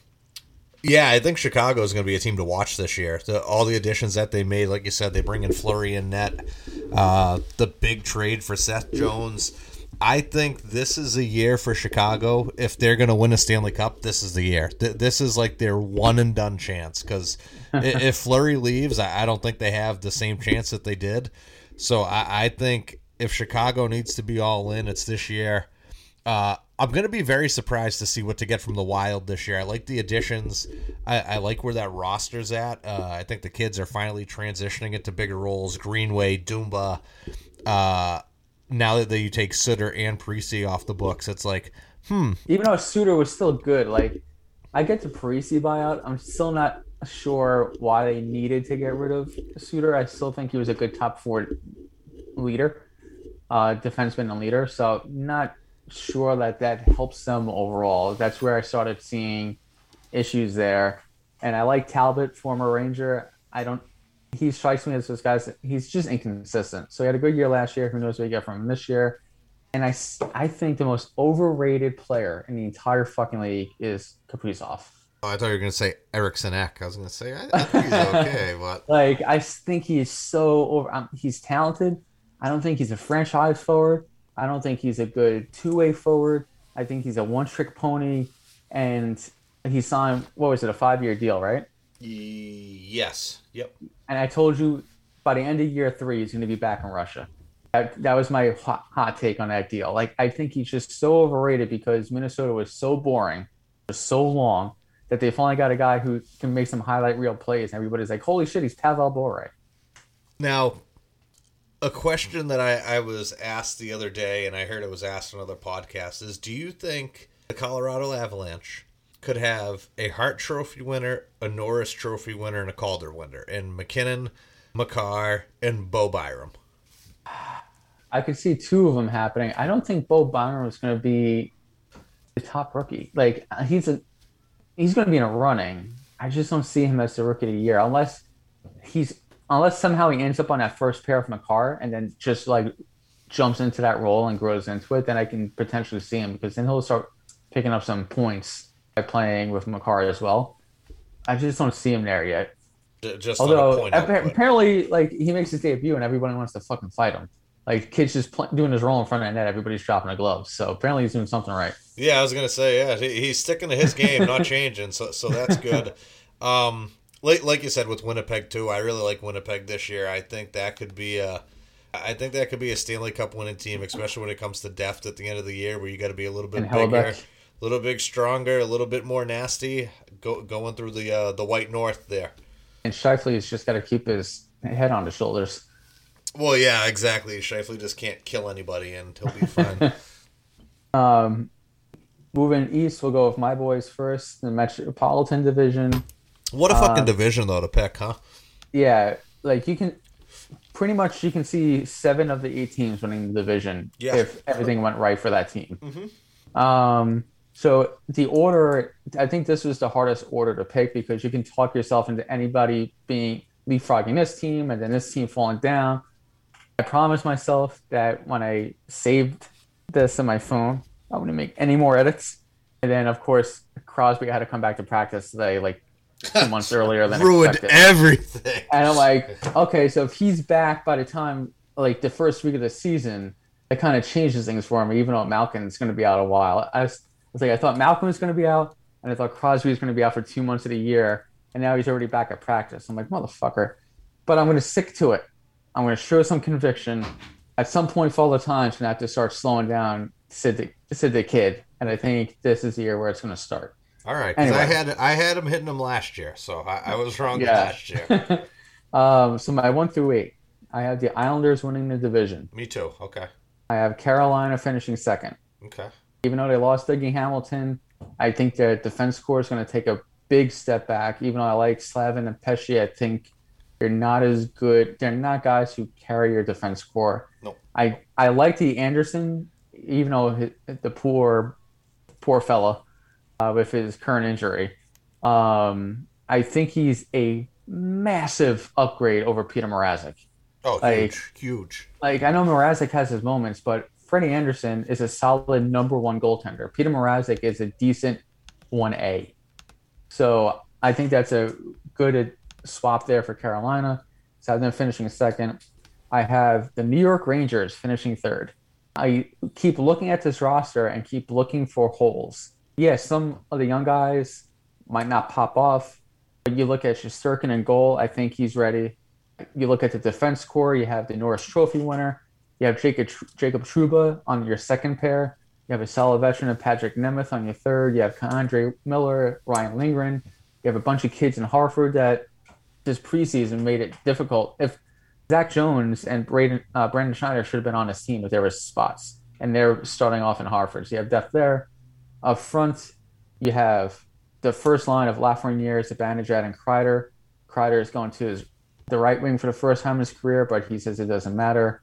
yeah, I think Chicago is going to be a team to watch this year. The, all the additions that they made, like you said, they bring in Fleury and net. Uh, the big trade for Seth Jones. I think this is a year for Chicago. If they're going to win a Stanley Cup, this is the year. Th- this is like their one and done chance. Because if Fleury leaves, I don't think they have the same chance that they did. So I, I think if Chicago needs to be all in, it's this year. Uh, I'm going to be very surprised to see what to get from the Wild this year. I like the additions. I, I like where that roster's at. Uh, I think the kids are finally transitioning into bigger roles. Greenway, Dumba. Uh, now that you take Suter and Parise off the books, it's like, hmm. Even though Suter was still good, like I get the Parise buyout. I'm still not sure why they needed to get rid of Suter. I still think he was a good top four leader, uh, defenseman and leader. So not sure that that helps them overall. That's where I started seeing issues there. And I like Talbot, former Ranger. I don't. He strikes me as this guys. He's just inconsistent. So he had a good year last year. Who knows what you get from him this year? And I, I think the most overrated player in the entire fucking league is Kaprizov. Oh, I thought you were going to say Eriksson Ek. I was going to say I, I think he's okay, but like I think he is so over. Um, he's talented. I don't think he's a franchise forward. I don't think he's a good two way forward. I think he's a one trick pony, and he signed what was it a five year deal, right? Yes. Yep. And I told you by the end of year three, he's going to be back in Russia. That, that was my hot, hot take on that deal. Like I think he's just so overrated because Minnesota was so boring for so long that they finally got a guy who can make some highlight reel plays. And everybody's like, "Holy shit, he's Pavel Bure." Now, a question that I, I was asked the other day, and I heard it was asked on other podcasts, is do you think the Colorado Avalanche could have a Hart Trophy winner, a Norris Trophy winner, and a Calder winner, and MacKinnon, Makar, and Bo Byram? I could see two of them happening. I don't think Bo Byram is going to be the top rookie. Like he's a he's going to be in a running. I just don't see him as the rookie of the year unless he's unless somehow he ends up on that first pair of Makar and then just like jumps into that role and grows into it, then I can potentially see him because then he'll start picking up some points playing with Makar as well. I just don't see him there yet. Just although apparently, like he makes his debut and everybody wants to fucking fight him. Like kid's just pl- doing his role in front of the net, everybody's dropping a glove. So apparently he's doing something right. Yeah, I was gonna say, yeah, he's sticking to his game, not changing. So so that's good. Um, like like you said with Winnipeg too, I really like Winnipeg this year. I think that could be a I think that could be a Stanley Cup winning team, especially when it comes to depth at the end of the year, where you got to be a little bit bigger, a little bit stronger, a little bit more nasty, go, going through the uh, the white north there. And Scheifele's just got to keep his head on his shoulders. Well, yeah, exactly. Scheifele just can't kill anybody, and he'll be fine. um, moving east, we'll go with my boys first, the Metropolitan Division. What a fucking uh, division though to pick, huh? Yeah, like you can pretty much you can see seven of the eight teams winning the division yeah. if everything went right for that team. Mm-hmm. Um, so the order, I think this was the hardest order to pick because you can talk yourself into anybody being leapfrogging this team and then this team falling down. I promised myself that when I saved this on my phone, I wouldn't make any more edits. And then, of course, Crosby had to come back to practice today, like two months earlier than ruined expected. everything. And I'm like, okay, so if he's back by the time like the first week of the season, it kind of changes things for me. Even though Malkin's going to be out a while, I was, I like, I thought Malkin was going to be out, and I thought Crosby was going to be out for two months of the year, and now he's already back at practice. I'm like, motherfucker. but I'm going to stick to it. I'm going to show some conviction. At some point, fall the time's going to have to start slowing down. Said the said the kid, and I think this is the year where it's going to start. All right, because anyway. I had I had him hitting him last year, so I, I was wrong yeah. last year. um, so my one through eight, I have the Islanders winning the division. Me too. Okay. I have Carolina finishing second. Okay. Even though they lost Dougie Hamilton, I think their defense core is going to take a big step back. Even though I like Slavin and Pesce, I think they're not as good. They're not guys who carry your defense core. No. I I like the Andersen, even though his, the poor poor fella uh, with his current injury. Um, I think he's a massive upgrade over Peter Mrazek. Oh, like, huge, huge. Like I know Mrazek has his moments, but Freddie Andersen is a solid number one goaltender. Peter Mrazek is a decent one A. So I think that's a good swap there for Carolina. So I have them finishing second. I have the New York Rangers finishing third. I keep looking at this roster and keep looking for holes. Yes, yeah, some of the young guys might not pop off. But you look at Shesterkin in goal, I think he's ready. You look at the defense core, you have the Norris Trophy winner. You have Jacob, Jacob Trouba on your second pair. You have a solid veteran of Patrik Nemeth on your third. You have Andre Miller, Ryan Lindgren. You have a bunch of kids in Hartford that this preseason made it difficult. If Zach Jones and Braden, uh, Brandon Schneider should have been on his team if there was spots, and they're starting off in Hartford. So you have depth there. Up front, you have the first line of Lafreniere, Zibanejad, and Kreider. Kreider is going to his, the right wing for the first time in his career, but he says it doesn't matter.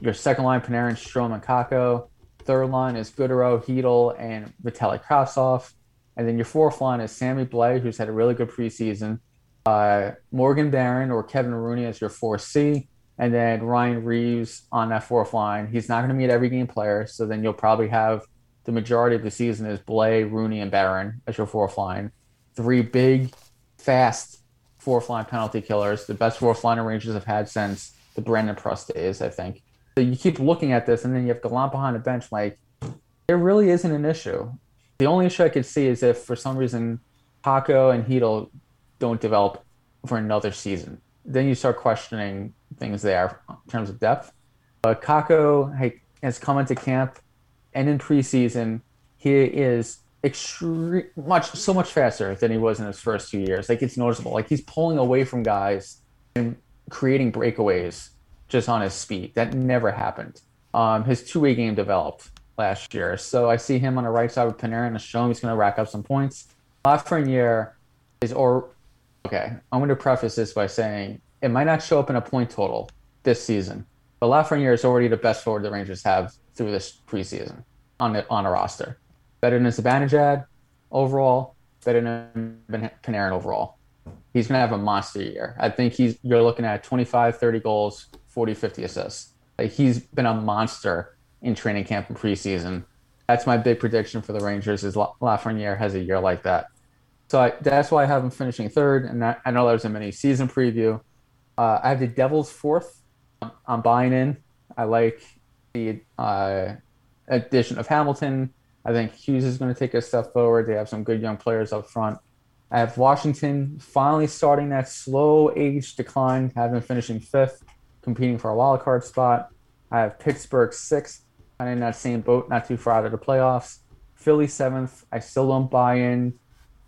Your second line, Panarin, Strome, and Kakko. Third line is Goodrow, Chytil, and Vitali Kravtsov. And then your fourth line is Sammy Blais, who's had a really good preseason. Uh, Morgan Barron or Kevin Rooney as your 4C. And then Ryan Reaves on that fourth line. He's not going to be every game player. So then you'll probably have the majority of the season is Blais, Rooney, and Barron as your fourth line. Three big, fast fourth line penalty killers. The best fourth line Rangers have had since the Brandon Prust days, I think. So you keep looking at this, and then you have Gallant behind the bench. Like, there really isn't an issue. The only issue I could see is if for some reason Kakko and Chytil don't develop for another season. Then you start questioning things there in terms of depth. But Kakko has come into camp, and in preseason, he is extreme much so much faster than he was in his first two years. Like it's noticeable. Like he's pulling away from guys and creating breakaways just on his speed. That never happened. Um, his two-way game developed last year, so I see him on the right side with Panarin and show him he's going to rack up some points. Lafreniere is or okay. I'm going to preface this by saying it might not show up in a point total this season, but Lafreniere is already the best forward the Rangers have through this preseason on the, on a roster. Better than Zibanejad overall, better than Panarin overall. He's going to have a monster year. I think he's you're looking at 25, 30 goals, 40, 50 assists. Like he's been a monster in training camp and preseason. That's my big prediction for the Rangers is Lafreniere has a year like that. So I, that's why I have him finishing third. And that, I know there's a mini season preview. Uh, I have the Devils fourth. I'm buying in. I like the uh, addition of Hamilton. I think Hughes is going to take a step forward. They have some good young players up front. I have Washington finally starting that slow age decline, having finishing fifth competing for a wild card spot. I have Pittsburgh sixth, kind of in that same boat, not too far out of the playoffs. Philly seventh. I still don't buy in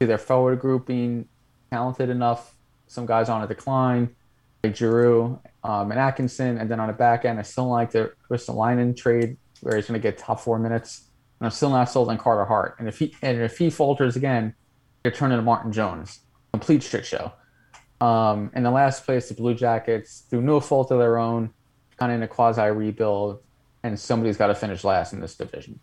to their forward group being talented enough. Some guys on a decline, like Giroux um, and Atkinson, and then on the back end, I still like the Ristolainen trade where he's going to get top four minutes. And I'm still not sold on Carter Hart. And if he and if he falters again, you're turning to Martin Jones. Complete shit show. Um, in the last place, the Blue Jackets, through no fault of their own, kind of in a quasi rebuild, and somebody's got to finish last in this division.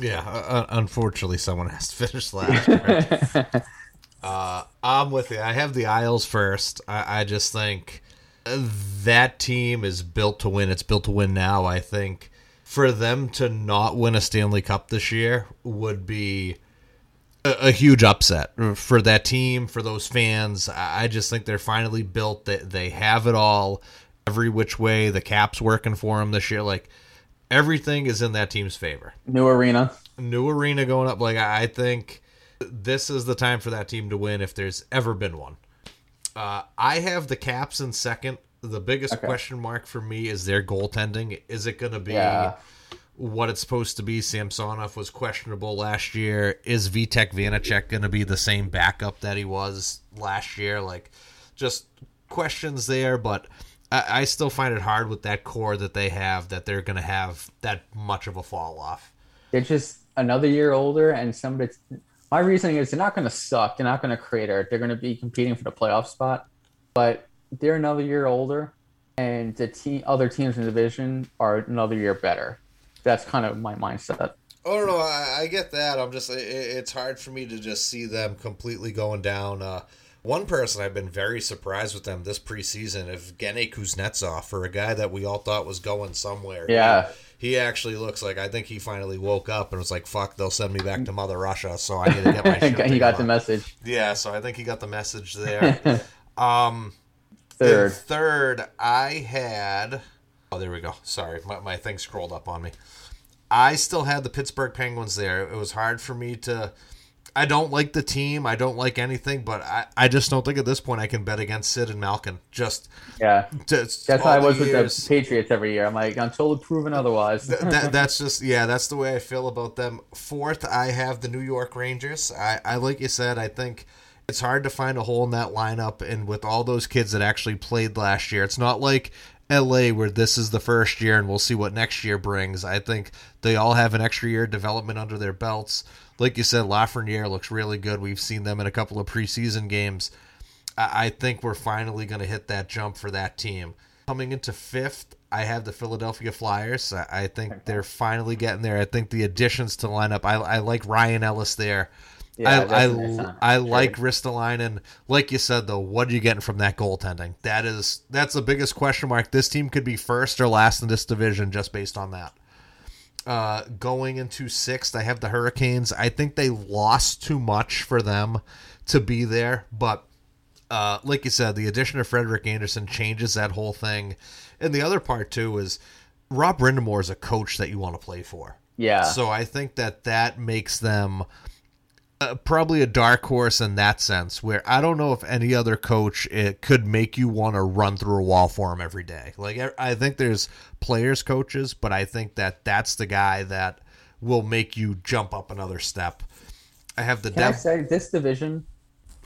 Yeah, uh, unfortunately, someone has to finish last. Right? uh, I'm with you. I have the Isles first. I, I just think that team is built to win. It's built to win now. I think for them to not win a Stanley Cup this year would be a, a, huge upset for that team, for those fans. I just think they're finally built. That they, they have it all, every which way. The cap's working for them this year. Like everything is in that team's favor. New arena, new arena going up. Like I think this is the time for that team to win if there's ever been one. Uh, I have the Caps in second. The biggest okay. question mark for me is their goaltending. Is it going to be yeah. What it's supposed to be? Samsonov was questionable last year. Is Vitek Vanecek going to be the same backup that he was last year? Like, just questions there, but I, I still find it hard with that core that they have that they're going to have that much of a fall off. They're just another year older, and somebody. My reasoning is they're not going to suck. They're not going to crater. They're going to be competing for the playoff spot, but they're another year older, and the team, other teams in the division are another year better. That's kind of my mindset. Oh no, I, I get that. I'm just it, it's hard for me to just see them completely going down. Uh, one person I've been very surprised with them this preseason, Evgeny Kuznetsov, for a guy that we all thought was going somewhere. Yeah. He, actually looks like I think he finally woke up and was like, "Fuck, they'll send me back to Mother Russia." So I need to get my. shit he got the message. Yeah, so I think he got the message there. um, third, third, I had. Oh, there we go. Sorry, my my thing scrolled up on me. I still had the Pittsburgh Penguins there. It was hard for me to I don't like the team. I don't like anything, but I, I just don't think at this point I can bet against Sid and Malkin. Just yeah, just that's how I was with the Patriots every year. I'm like until proven otherwise. that, that's just yeah, that's the way I feel about them. Fourth, I have the New York Rangers. I, I like you said, I think it's hard to find a hole in that lineup, and with all those kids that actually played last year, it's not like LA where this is the first year and we'll see what next year brings. I think they all have an extra year development under their belts like you said, Lafreniere looks really good. We've seen them in a couple of preseason games. I think we're finally going to hit that jump for that team. Coming into fifth, I have the Philadelphia Flyers. I think they're finally getting there. I think the additions to lineup, I, I like Ryan Ellis there. Yeah, I I, I like Ristolainen. And like you said though, what are you getting from that goaltending? That is that's the biggest question mark. This team could be first or last in this division just based on that uh, going into sixth. I have the Hurricanes. I think they lost too much for them to be there, but uh, like you said, the addition of Frederik Andersen changes that whole thing. And the other part too is Rob Brind'Amour is a coach that you want to play for. Yeah. So I think that that makes them uh, probably a dark horse in that sense, where I don't know if any other coach it could make you want to run through a wall for him every day. Like I think there's players coaches, but I think that that's the guy that will make you jump up another step. I have the. Can I say this division?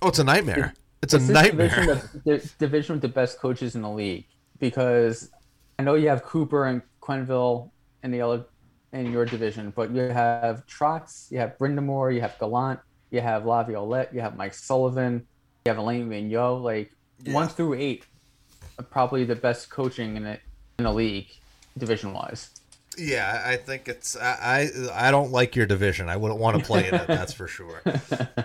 Oh, it's a nightmare. It's, it's a nightmare. Division, the division with the best coaches in the league because I know you have Cooper and Quenneville in the other in your division, but you have Trotz, you have Brind'Amour, you have Gallant, you have Laviolette, you have Mike Sullivan, you have Alain Vigneault. Like yeah. one through eight, probably the best coaching in it in the league, division wise. Yeah, I think it's I, I I don't like your division. I wouldn't want to play in it. That's for sure.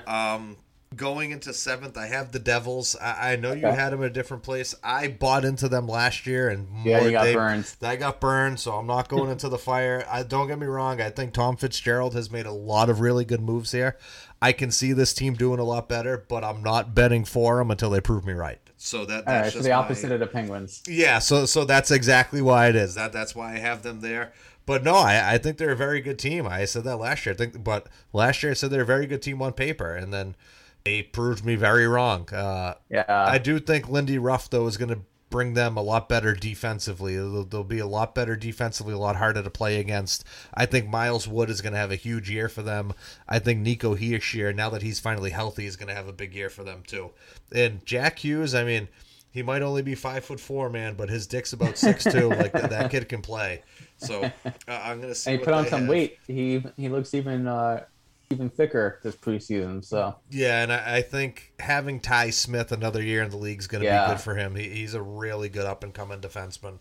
Um, going into seventh, I have the Devils. I, I know you had them in a different place. I bought into them last year, and yeah, you got they, burned. I got burned, so I'm not going into the fire. I don't get me wrong. I think Tom Fitzgerald has made a lot of really good moves here. I can see this team doing a lot better, but I'm not betting for them until they prove me right. So that that's right, so the opposite my, of the Penguins. Yeah, so so that's exactly why it is. That that's why I have them there. But no, I, I think they're a very good team. I said that last year. I think, but last year I said they're a very good team on paper, and then they proved me very wrong. Uh, yeah, I do think Lindy Ruff though is going to bring them a lot better defensively. They'll, they'll, be a lot better defensively, a lot harder to play against. I think Miles Wood is going to have a huge year for them. I think Nico Hischier, now that he's finally healthy, is going to have a big year for them too. And Jack Hughes, I mean, he might only be five foot four, man, but his dick's about six two. like that, that, kid can play. So uh, I'm going to see. And he put on some have. weight. He he looks even. Uh even thicker this preseason. So yeah, and I, I think having Ty Smith another year in the league is going to yeah. be good for him. He, he's a really good up and coming defenseman.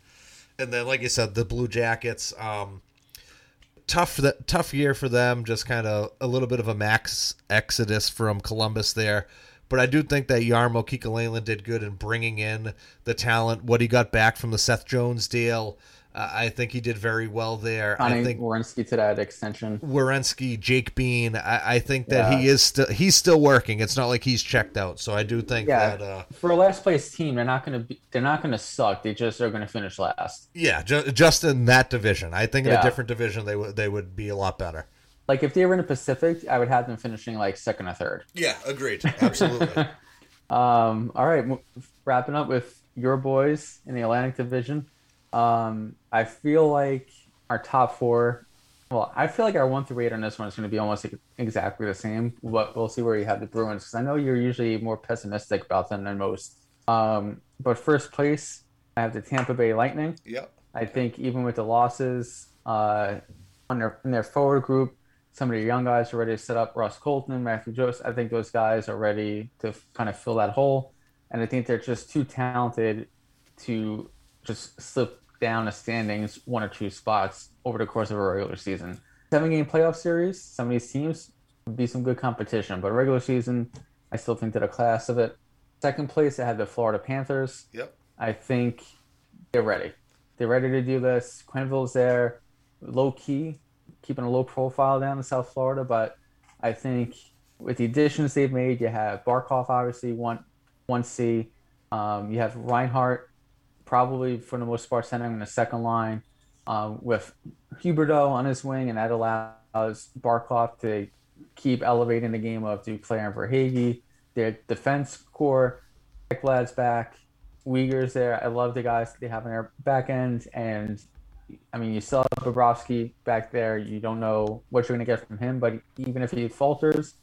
And then, like you said, the Blue Jackets. Um, tough the tough year for them. Just kind of a little bit of a max exodus from Columbus there. But I do think that Jarmo Kekalainen did good in bringing in the talent. What he got back from the Seth Jones deal uh, I think he did very well there. Connie I think Werenski to that extension. Werenski, Jake Bean. I, I think that yeah. he is still he's still working. It's not like he's checked out. So I do think yeah. that uh, for a last place team, they're not going to be they're not going to suck. They just are going to finish last. Yeah, ju- just in that division. I think in yeah. a different division they would they would be a lot better. Like if they were in the Pacific, I would have them finishing like second or third. Yeah, agreed. Absolutely. Um, all right, wrapping up with your boys in the Atlantic Division. Um, I feel like our top four. Well, I feel like our one through eight on this one is going to be almost exactly the same. But we'll see where you have the Bruins because I know you're usually more pessimistic about them than most. Um, but first place, I have the Tampa Bay Lightning. Yep. I think even with the losses uh, on their in their forward group, some of the young guys are ready to set up. Ross Colton, Matthew Jost. I think those guys are ready to kind of fill that hole, and I think they're just too talented to just slip down the standings one or two spots over the course of a regular season. Seven game playoff series, some of these teams would be some good competition, but regular season, I still think they're a class of it. Second place, I had the Florida Panthers. Yep. I think they're ready. They're ready to do this. Quenneville's there, low key, keeping a low profile down in South Florida, but I think with the additions they've made, you have Barkov obviously one one C. Um, you have Reinhart probably for the most part centering in the second line um, with Huberdeau on his wing, and that allows Barkov to keep elevating the game of Duclair and Verhaeghe. Their defense core, Ekblad's back, Weegar's there. I love the guys they have in their back end, and I mean, you still have Bobrovsky back there. You don't know what you're going to get from him, but even if he falters,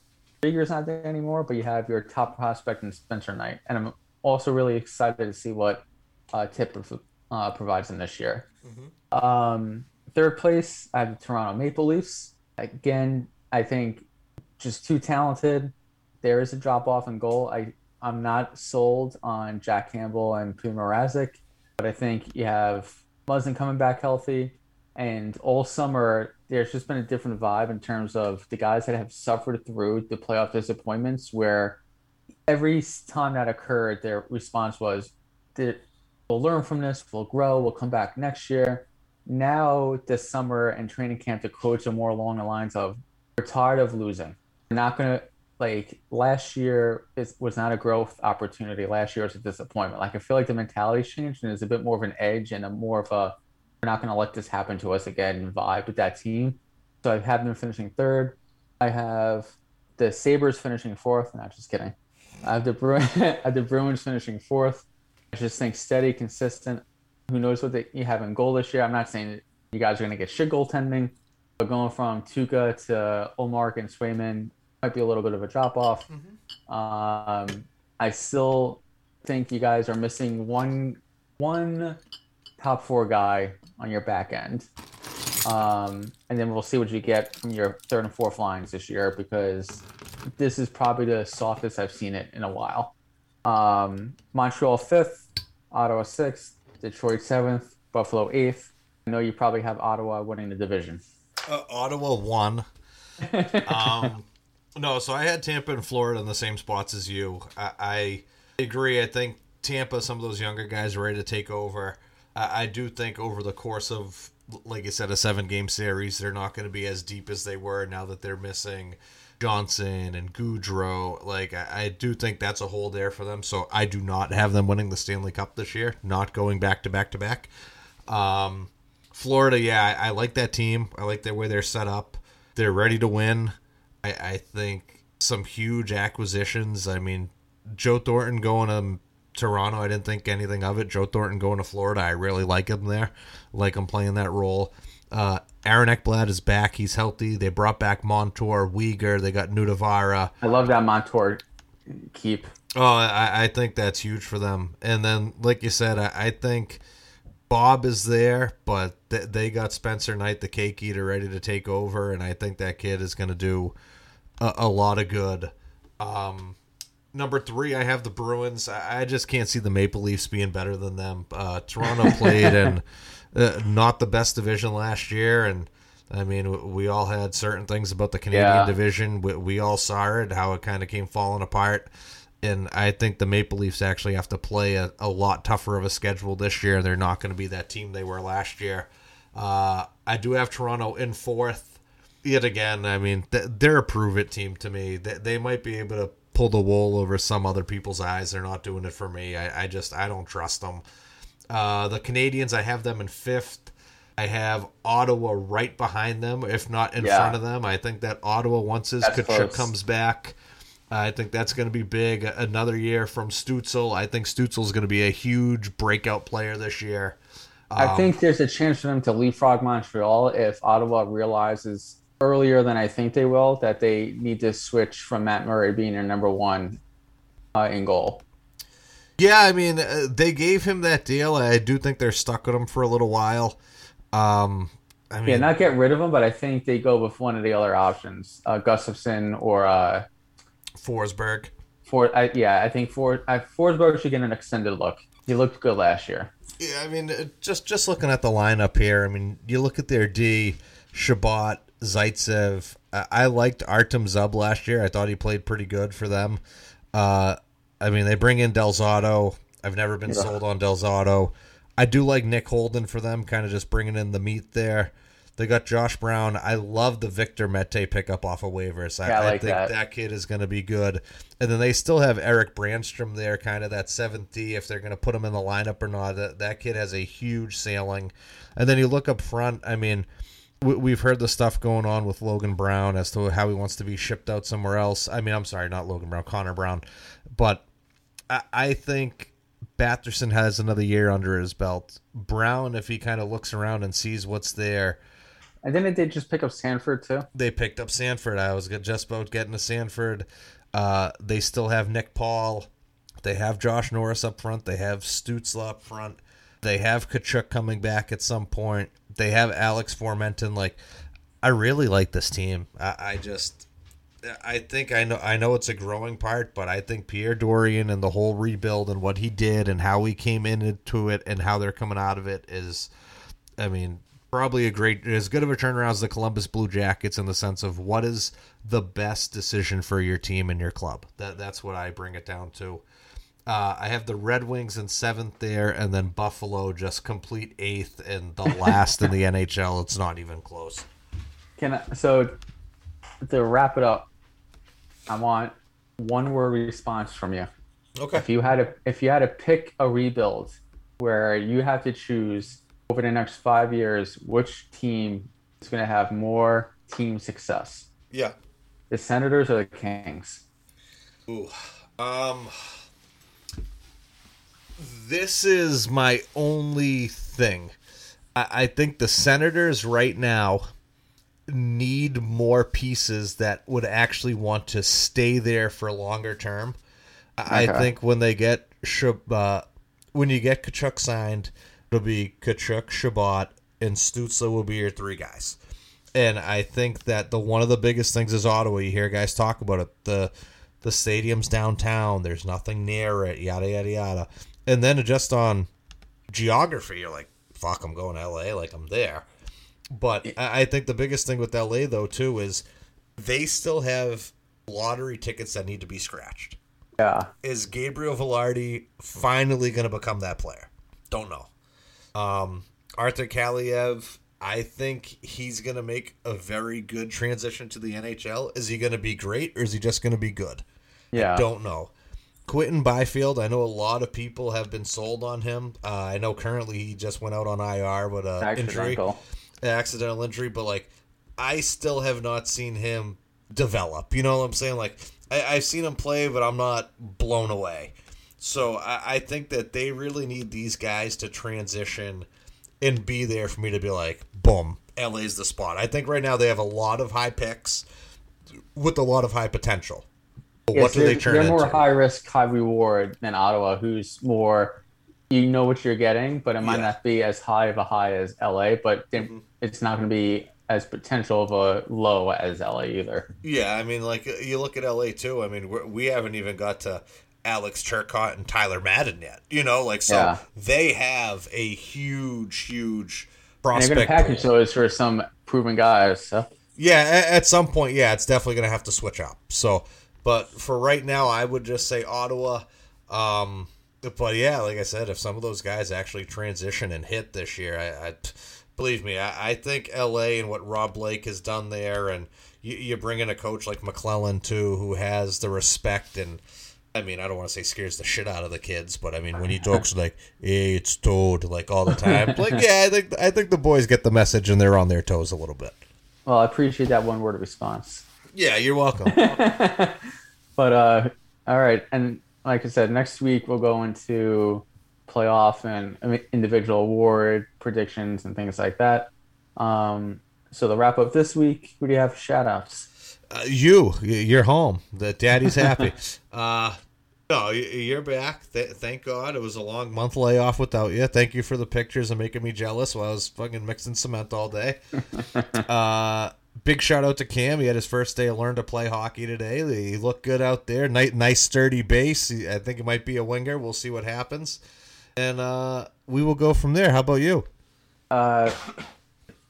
Weegar's not there anymore. But you have your top prospect in Spencer Knight, and I'm also really excited to see what uh, Tip uh, provides in this year. Mm-hmm. Um, third place, I have the Toronto Maple Leafs. Again, I think just too talented. There is a drop off in goal. I I'm not sold on Jack Campbell and Puma Mrazek, but I think you have Muzzin coming back healthy. And all summer, there's just been a different vibe in terms of the guys that have suffered through the playoff disappointments, where every time that occurred, their response was, "We'll learn from this. We'll grow. We'll come back next year." Now, this summer and training camp, the coach are more along the lines of, "We're tired of losing. We're not going to like last year it was not a growth opportunity. Last year was a disappointment. Like I feel like the mentality's changed and it's a bit more of an edge and a more of a we're not going to let this happen to us again vibe with that team. So I have them finishing third. I have the Sabres finishing fourth. Not just kidding. I have the Bru- I have the Bruins finishing fourth. I just think steady, consistent. Who knows what they you have in goal this year? I'm not saying you guys are going to get shit goaltending, but going from Tuukka to Ullmark and Swayman might be a little bit of a drop off. Mm-hmm. Um, I still think you guys are missing one one top four guy on your back end. Um, and then we'll see what you get from your third and fourth lines this year because this is probably the softest I've seen it in a while. Um, Montreal fifth, Ottawa sixth, Detroit seventh, Buffalo eighth. I know you probably have Ottawa winning the division. Uh, Ottawa won. um, no, so I had Tampa and Florida in the same spots as you. I, I agree. I think Tampa, some of those younger guys are ready to take over. I, I do think over the course of, like I said, a seven game series, they're not going to be as deep as they were now that they're missing Johnson and Gaudreau. Like, I, I do think that's a hole there for them. So I do not have them winning the Stanley Cup this year, not going back to back to back. Um, Florida, yeah, I, I like that team. I like the way they're set up. They're ready to win. I, I think some huge acquisitions. I mean, Joe Thornton going to Toronto, I didn't think anything of it. Joe Thornton going to Florida, I really like him there. Like him playing that role. Uh, Aaron Ekblad is back. He's healthy. They brought back Montour, Weegar. They got Nutivaara. I love that Montour keep. Oh, I, I think that's huge for them. And then, like you said, I, I think Bob is there, but th- they got Spencer Knight, the cake eater, ready to take over. And I think that kid is going to do a, a lot of good. Um, number three, I have the Bruins. I, just can't see the Maple Leafs being better than them. Uh, Toronto played in uh, not the best division last year, and I mean, we all had certain things about the Canadian yeah. division. We, we, all saw it, how it kind of came falling apart. And I think the Maple Leafs actually have to play a, a lot tougher of a schedule this year. They're not going to be that team they were last year. Uh, I do have Toronto in fourth yet again, I mean, they're a prove it team to me. They might be able to pull the wool over some other people's eyes. They're not doing it for me. I, I just I don't trust them. Uh, the Canadiens, I have them in fifth. I have Ottawa right behind them, if not in yeah. front of them. I think that Ottawa, once his Tkachuk comes back, I think that's going to be big. Another year from Stützle. I think Stützle is going to be a huge breakout player this year. Um, I think there's a chance for them to leapfrog Montreal if Ottawa realizes earlier than I think they will that they need to switch from Matt Murray being their number one uh, in goal. Yeah, I mean, uh, they gave him that deal. I do think they're stuck with him for a little while. Um, I mean, yeah, not get rid of him, but I think they go with one of the other options, uh, Gustavsson or uh, Forsberg. For I, yeah, I think For I, Forsberg should get an extended look. He looked good last year. Yeah, I mean, uh, just just looking at the lineup here, I mean, you look at their D, Chabot, Zaitsev. I liked Artem Zub last year. I thought he played pretty good for them. Uh, I mean, they bring in Del Zotto. I've never been yeah. sold on Del Zotto. I do like Nick Holden for them, kind of just bringing in the meat there. They got Josh Brown. I love the Victor Mete pickup off of waivers. I, yeah, I, like I think that. that. kid is going to be good. And then they still have Erik Brannstrom there, kind of that seventh D. If they're going to put him in the lineup or not, that, that kid has a huge sailing. And then you look up front. I mean, we, have heard the stuff going on with Logan Brown as to how he wants to be shipped out somewhere else. I mean, I'm sorry, not Logan Brown, Connor Brown. But I, I think Batherson has another year under his belt. Brown, if he kind of looks around and sees what's there and didn't they just pick up Sanford too? They picked up Sanford. I was just about getting to Sanford. Uh, they still have Nick Paul. They have Josh Norris up front. They have Stützle up front. They have Tkachuk coming back at some point. They have Alex Formenton. Like, I really like this team. I, I just, I think I know. I know it's a growing part, but I think Pierre Dorion and the whole rebuild and what he did and how he came into it and how they're coming out of it is, I mean, probably a great as good of a turnaround as the Columbus Blue Jackets in the sense of what is the best decision for your team and your club. That that's what I bring it down to. Uh, I have the Red Wings in seventh there, and then Buffalo just complete eighth and the last in the NHL. It's not even close. Can I, so to wrap it up, I want one word response from you. Okay. If you had to if you had to pick a rebuild where you have to choose over the next five years, which team is going to have more team success? Yeah. The Senators or the Kings? Ooh. Um, this is my only thing. I, I think the Senators right now need more pieces that would actually want to stay there for longer term. Okay. I think when they get uh, when you get Tkachuk signed, it'll be Tkachuk, Chabot, and Stützle will be your three guys. And I think that the one of the biggest things is Ottawa. You hear guys talk about it. The the stadium's downtown. There's nothing near it. Yada yada yada. And then just on geography, you're like, fuck, I'm going to LA. Like I'm there. But I think the biggest thing with LA though too is they still have lottery tickets that need to be scratched. Yeah. Is Gabriel Vilardi finally going to become that player? Don't know. Um, Arthur Kaliyev, I think he's going to make a very good transition to the NHL. Is he going to be great or is he just going to be good? Yeah. I don't know. Quinton Byfield, I know a lot of people have been sold on him. Uh, I know currently he just went out on IR with an injury, accidental injury, but like I still have not seen him develop. You know what I'm saying? Like I, have seen him play, but I'm not blown away. So I, I think that they really need these guys to transition and be there for me to be like, boom, LA's the spot. I think right now they have a lot of high picks with a lot of high potential. Yes, what do they turn They're more into? high risk, high reward than Ottawa, who's more you know what you're getting, but it might yeah. not be as high of a high as LA, but mm-hmm. it's not going to be as potential of a low as LA either. Yeah, I mean, like you look at LA too. I mean, we're, we have not even got to Alex Turcotte and Tyler Madden yet. You know, like so yeah. they have a huge, huge prospect. And they're going to package those for some proven guys. So. Yeah, at, at, some point, yeah, it's definitely going to have to switch up. So, but for right now, I would just say Ottawa. Um, but yeah, like I said, if some of those guys actually transition and hit this year, I, I believe me, I, I, think LA and what Rob Blake has done there, and you, you bring in a coach like McLellan too, who has the respect and I mean, I don't want to say scares the shit out of the kids, but I mean, when he talks like, "Hey, it's Toad," like all the time, like, yeah, I think I think the boys get the message and they're on their toes a little bit. Well, I appreciate that one word response. Yeah, you're welcome. but uh, all right, and like I said, next week we'll go into playoff and individual award predictions and things like that. Um, so the wrap up this week, who do you have shout outs? Uh, you, you're home. The daddy's happy. uh, no, you're back. Th- thank God. It was a long month layoff without you. Thank you for the pictures and making me jealous while I was fucking mixing cement all day. uh, big shout out to Cam. He had his first day of learn to play hockey today. He looked good out there. Nice, nice sturdy base. I think it might be a winger. We'll see what happens, and uh, we will go from there. How about you? Uh,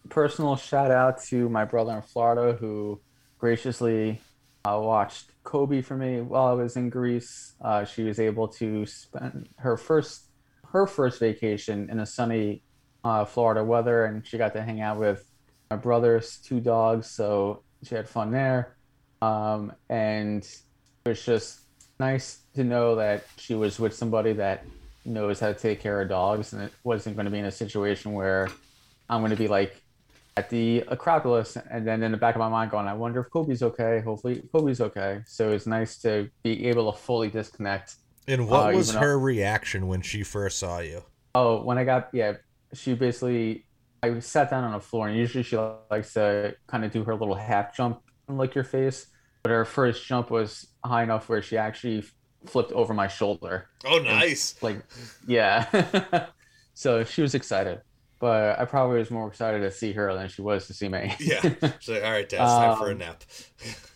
personal shout out to my brother in Florida who graciously uh, watched Kobe for me while I was in Greece. Uh, she was able to spend her first her first vacation in a sunny uh, Florida weather, and she got to hang out with my brother's two dogs. So she had fun there, um, and it was just nice to know that she was with somebody that knows how to take care of dogs, and it wasn't going to be in a situation where I'm going to be like at the Acropolis, and then in the back of my mind, going, I wonder if Kobe's okay. Hopefully, Kobe's okay. So it's nice to be able to fully disconnect. And what uh, was her though, reaction when she first saw you? Oh, when I got yeah, she basically I sat down on the floor, and usually she likes to kind of do her little half jump and lick your face, but her first jump was high enough where she actually flipped over my shoulder. Oh, nice! And, like, yeah. so she was excited but I probably was more excited to see her than she was to see me. yeah. She's like, all right, Dad, it's um, time for a um, nap.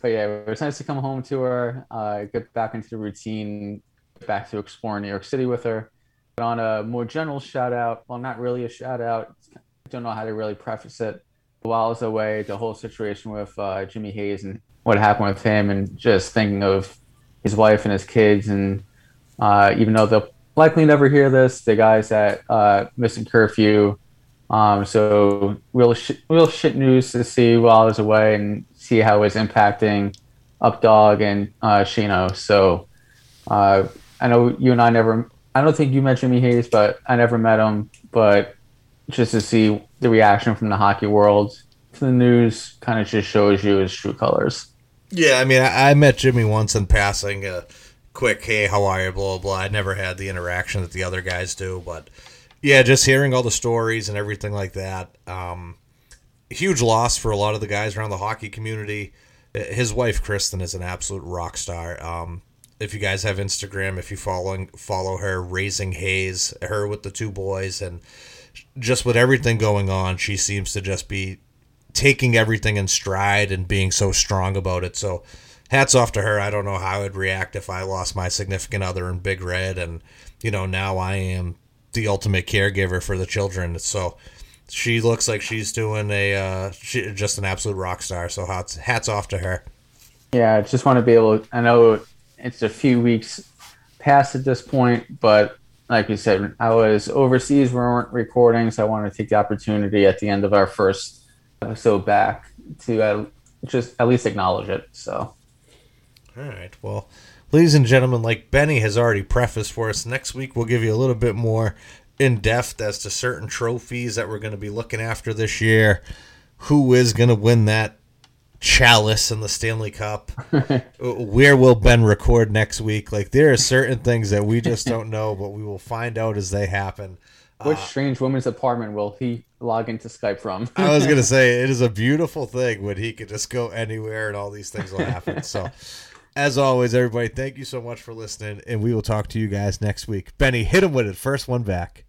but yeah, it was nice to come home to her, uh, get back into the routine, back to explore New York City with her. But on a more general shout out, well, not really a shout out, don't know how to really preface it. While I was away, the whole situation with uh, Jimmy Hayes and what happened with him, and just thinking of his wife and his kids, and uh, even though they'll likely never hear this, the guys at uh, Missing Curfew um, so real sh- real shit news to see while I was away and see how it's impacting Updog and uh, Shino. So uh, I know you and I never. I don't think you mentioned me Hayes, but I never met him. But just to see the reaction from the hockey world to the news kind of just shows you his true colors. Yeah, I mean, I, I met Jimmy once in passing. A quick, hey, how are you? Blah blah. I never had the interaction that the other guys do, but yeah, just hearing all the stories and everything like that. Um, huge loss for a lot of the guys around the hockey community. His wife Kristen is an absolute rock star. Um, if you guys have Instagram, if you following follow her, raising Hayes, her with the two boys, and just with everything going on, she seems to just be taking everything in stride and being so strong about it. So, hats off to her. I don't know how I'd react if I lost my significant other in Big Red, and you know now I am the ultimate caregiver for the children. So she looks like she's doing a uh, she, just an absolute rock star. So hats hats off to her. Yeah, I just want to be able. I know it's a few weeks past at this point, but like you said, I was overseas. We weren't recording, so I wanted to take the opportunity at the end of our first episode back to uh, just at least acknowledge it. So. All right. Well, ladies and gentlemen, like Benny has already prefaced for us, next week we'll give you a little bit more in depth as to certain trophies that we're going to be looking after this year. Who is going to win that chalice in the Stanley Cup? Where will Ben record next week? Like, there are certain things that we just don't know, but we will find out as they happen. Which uh, strange woman's apartment will he log into Skype from? I was gonna say it is a beautiful thing when he can just go anywhere and all these things will happen. So as always, everybody, thank you so much for listening, and we will talk to you guys next week. Benny, hit him with it. First one back.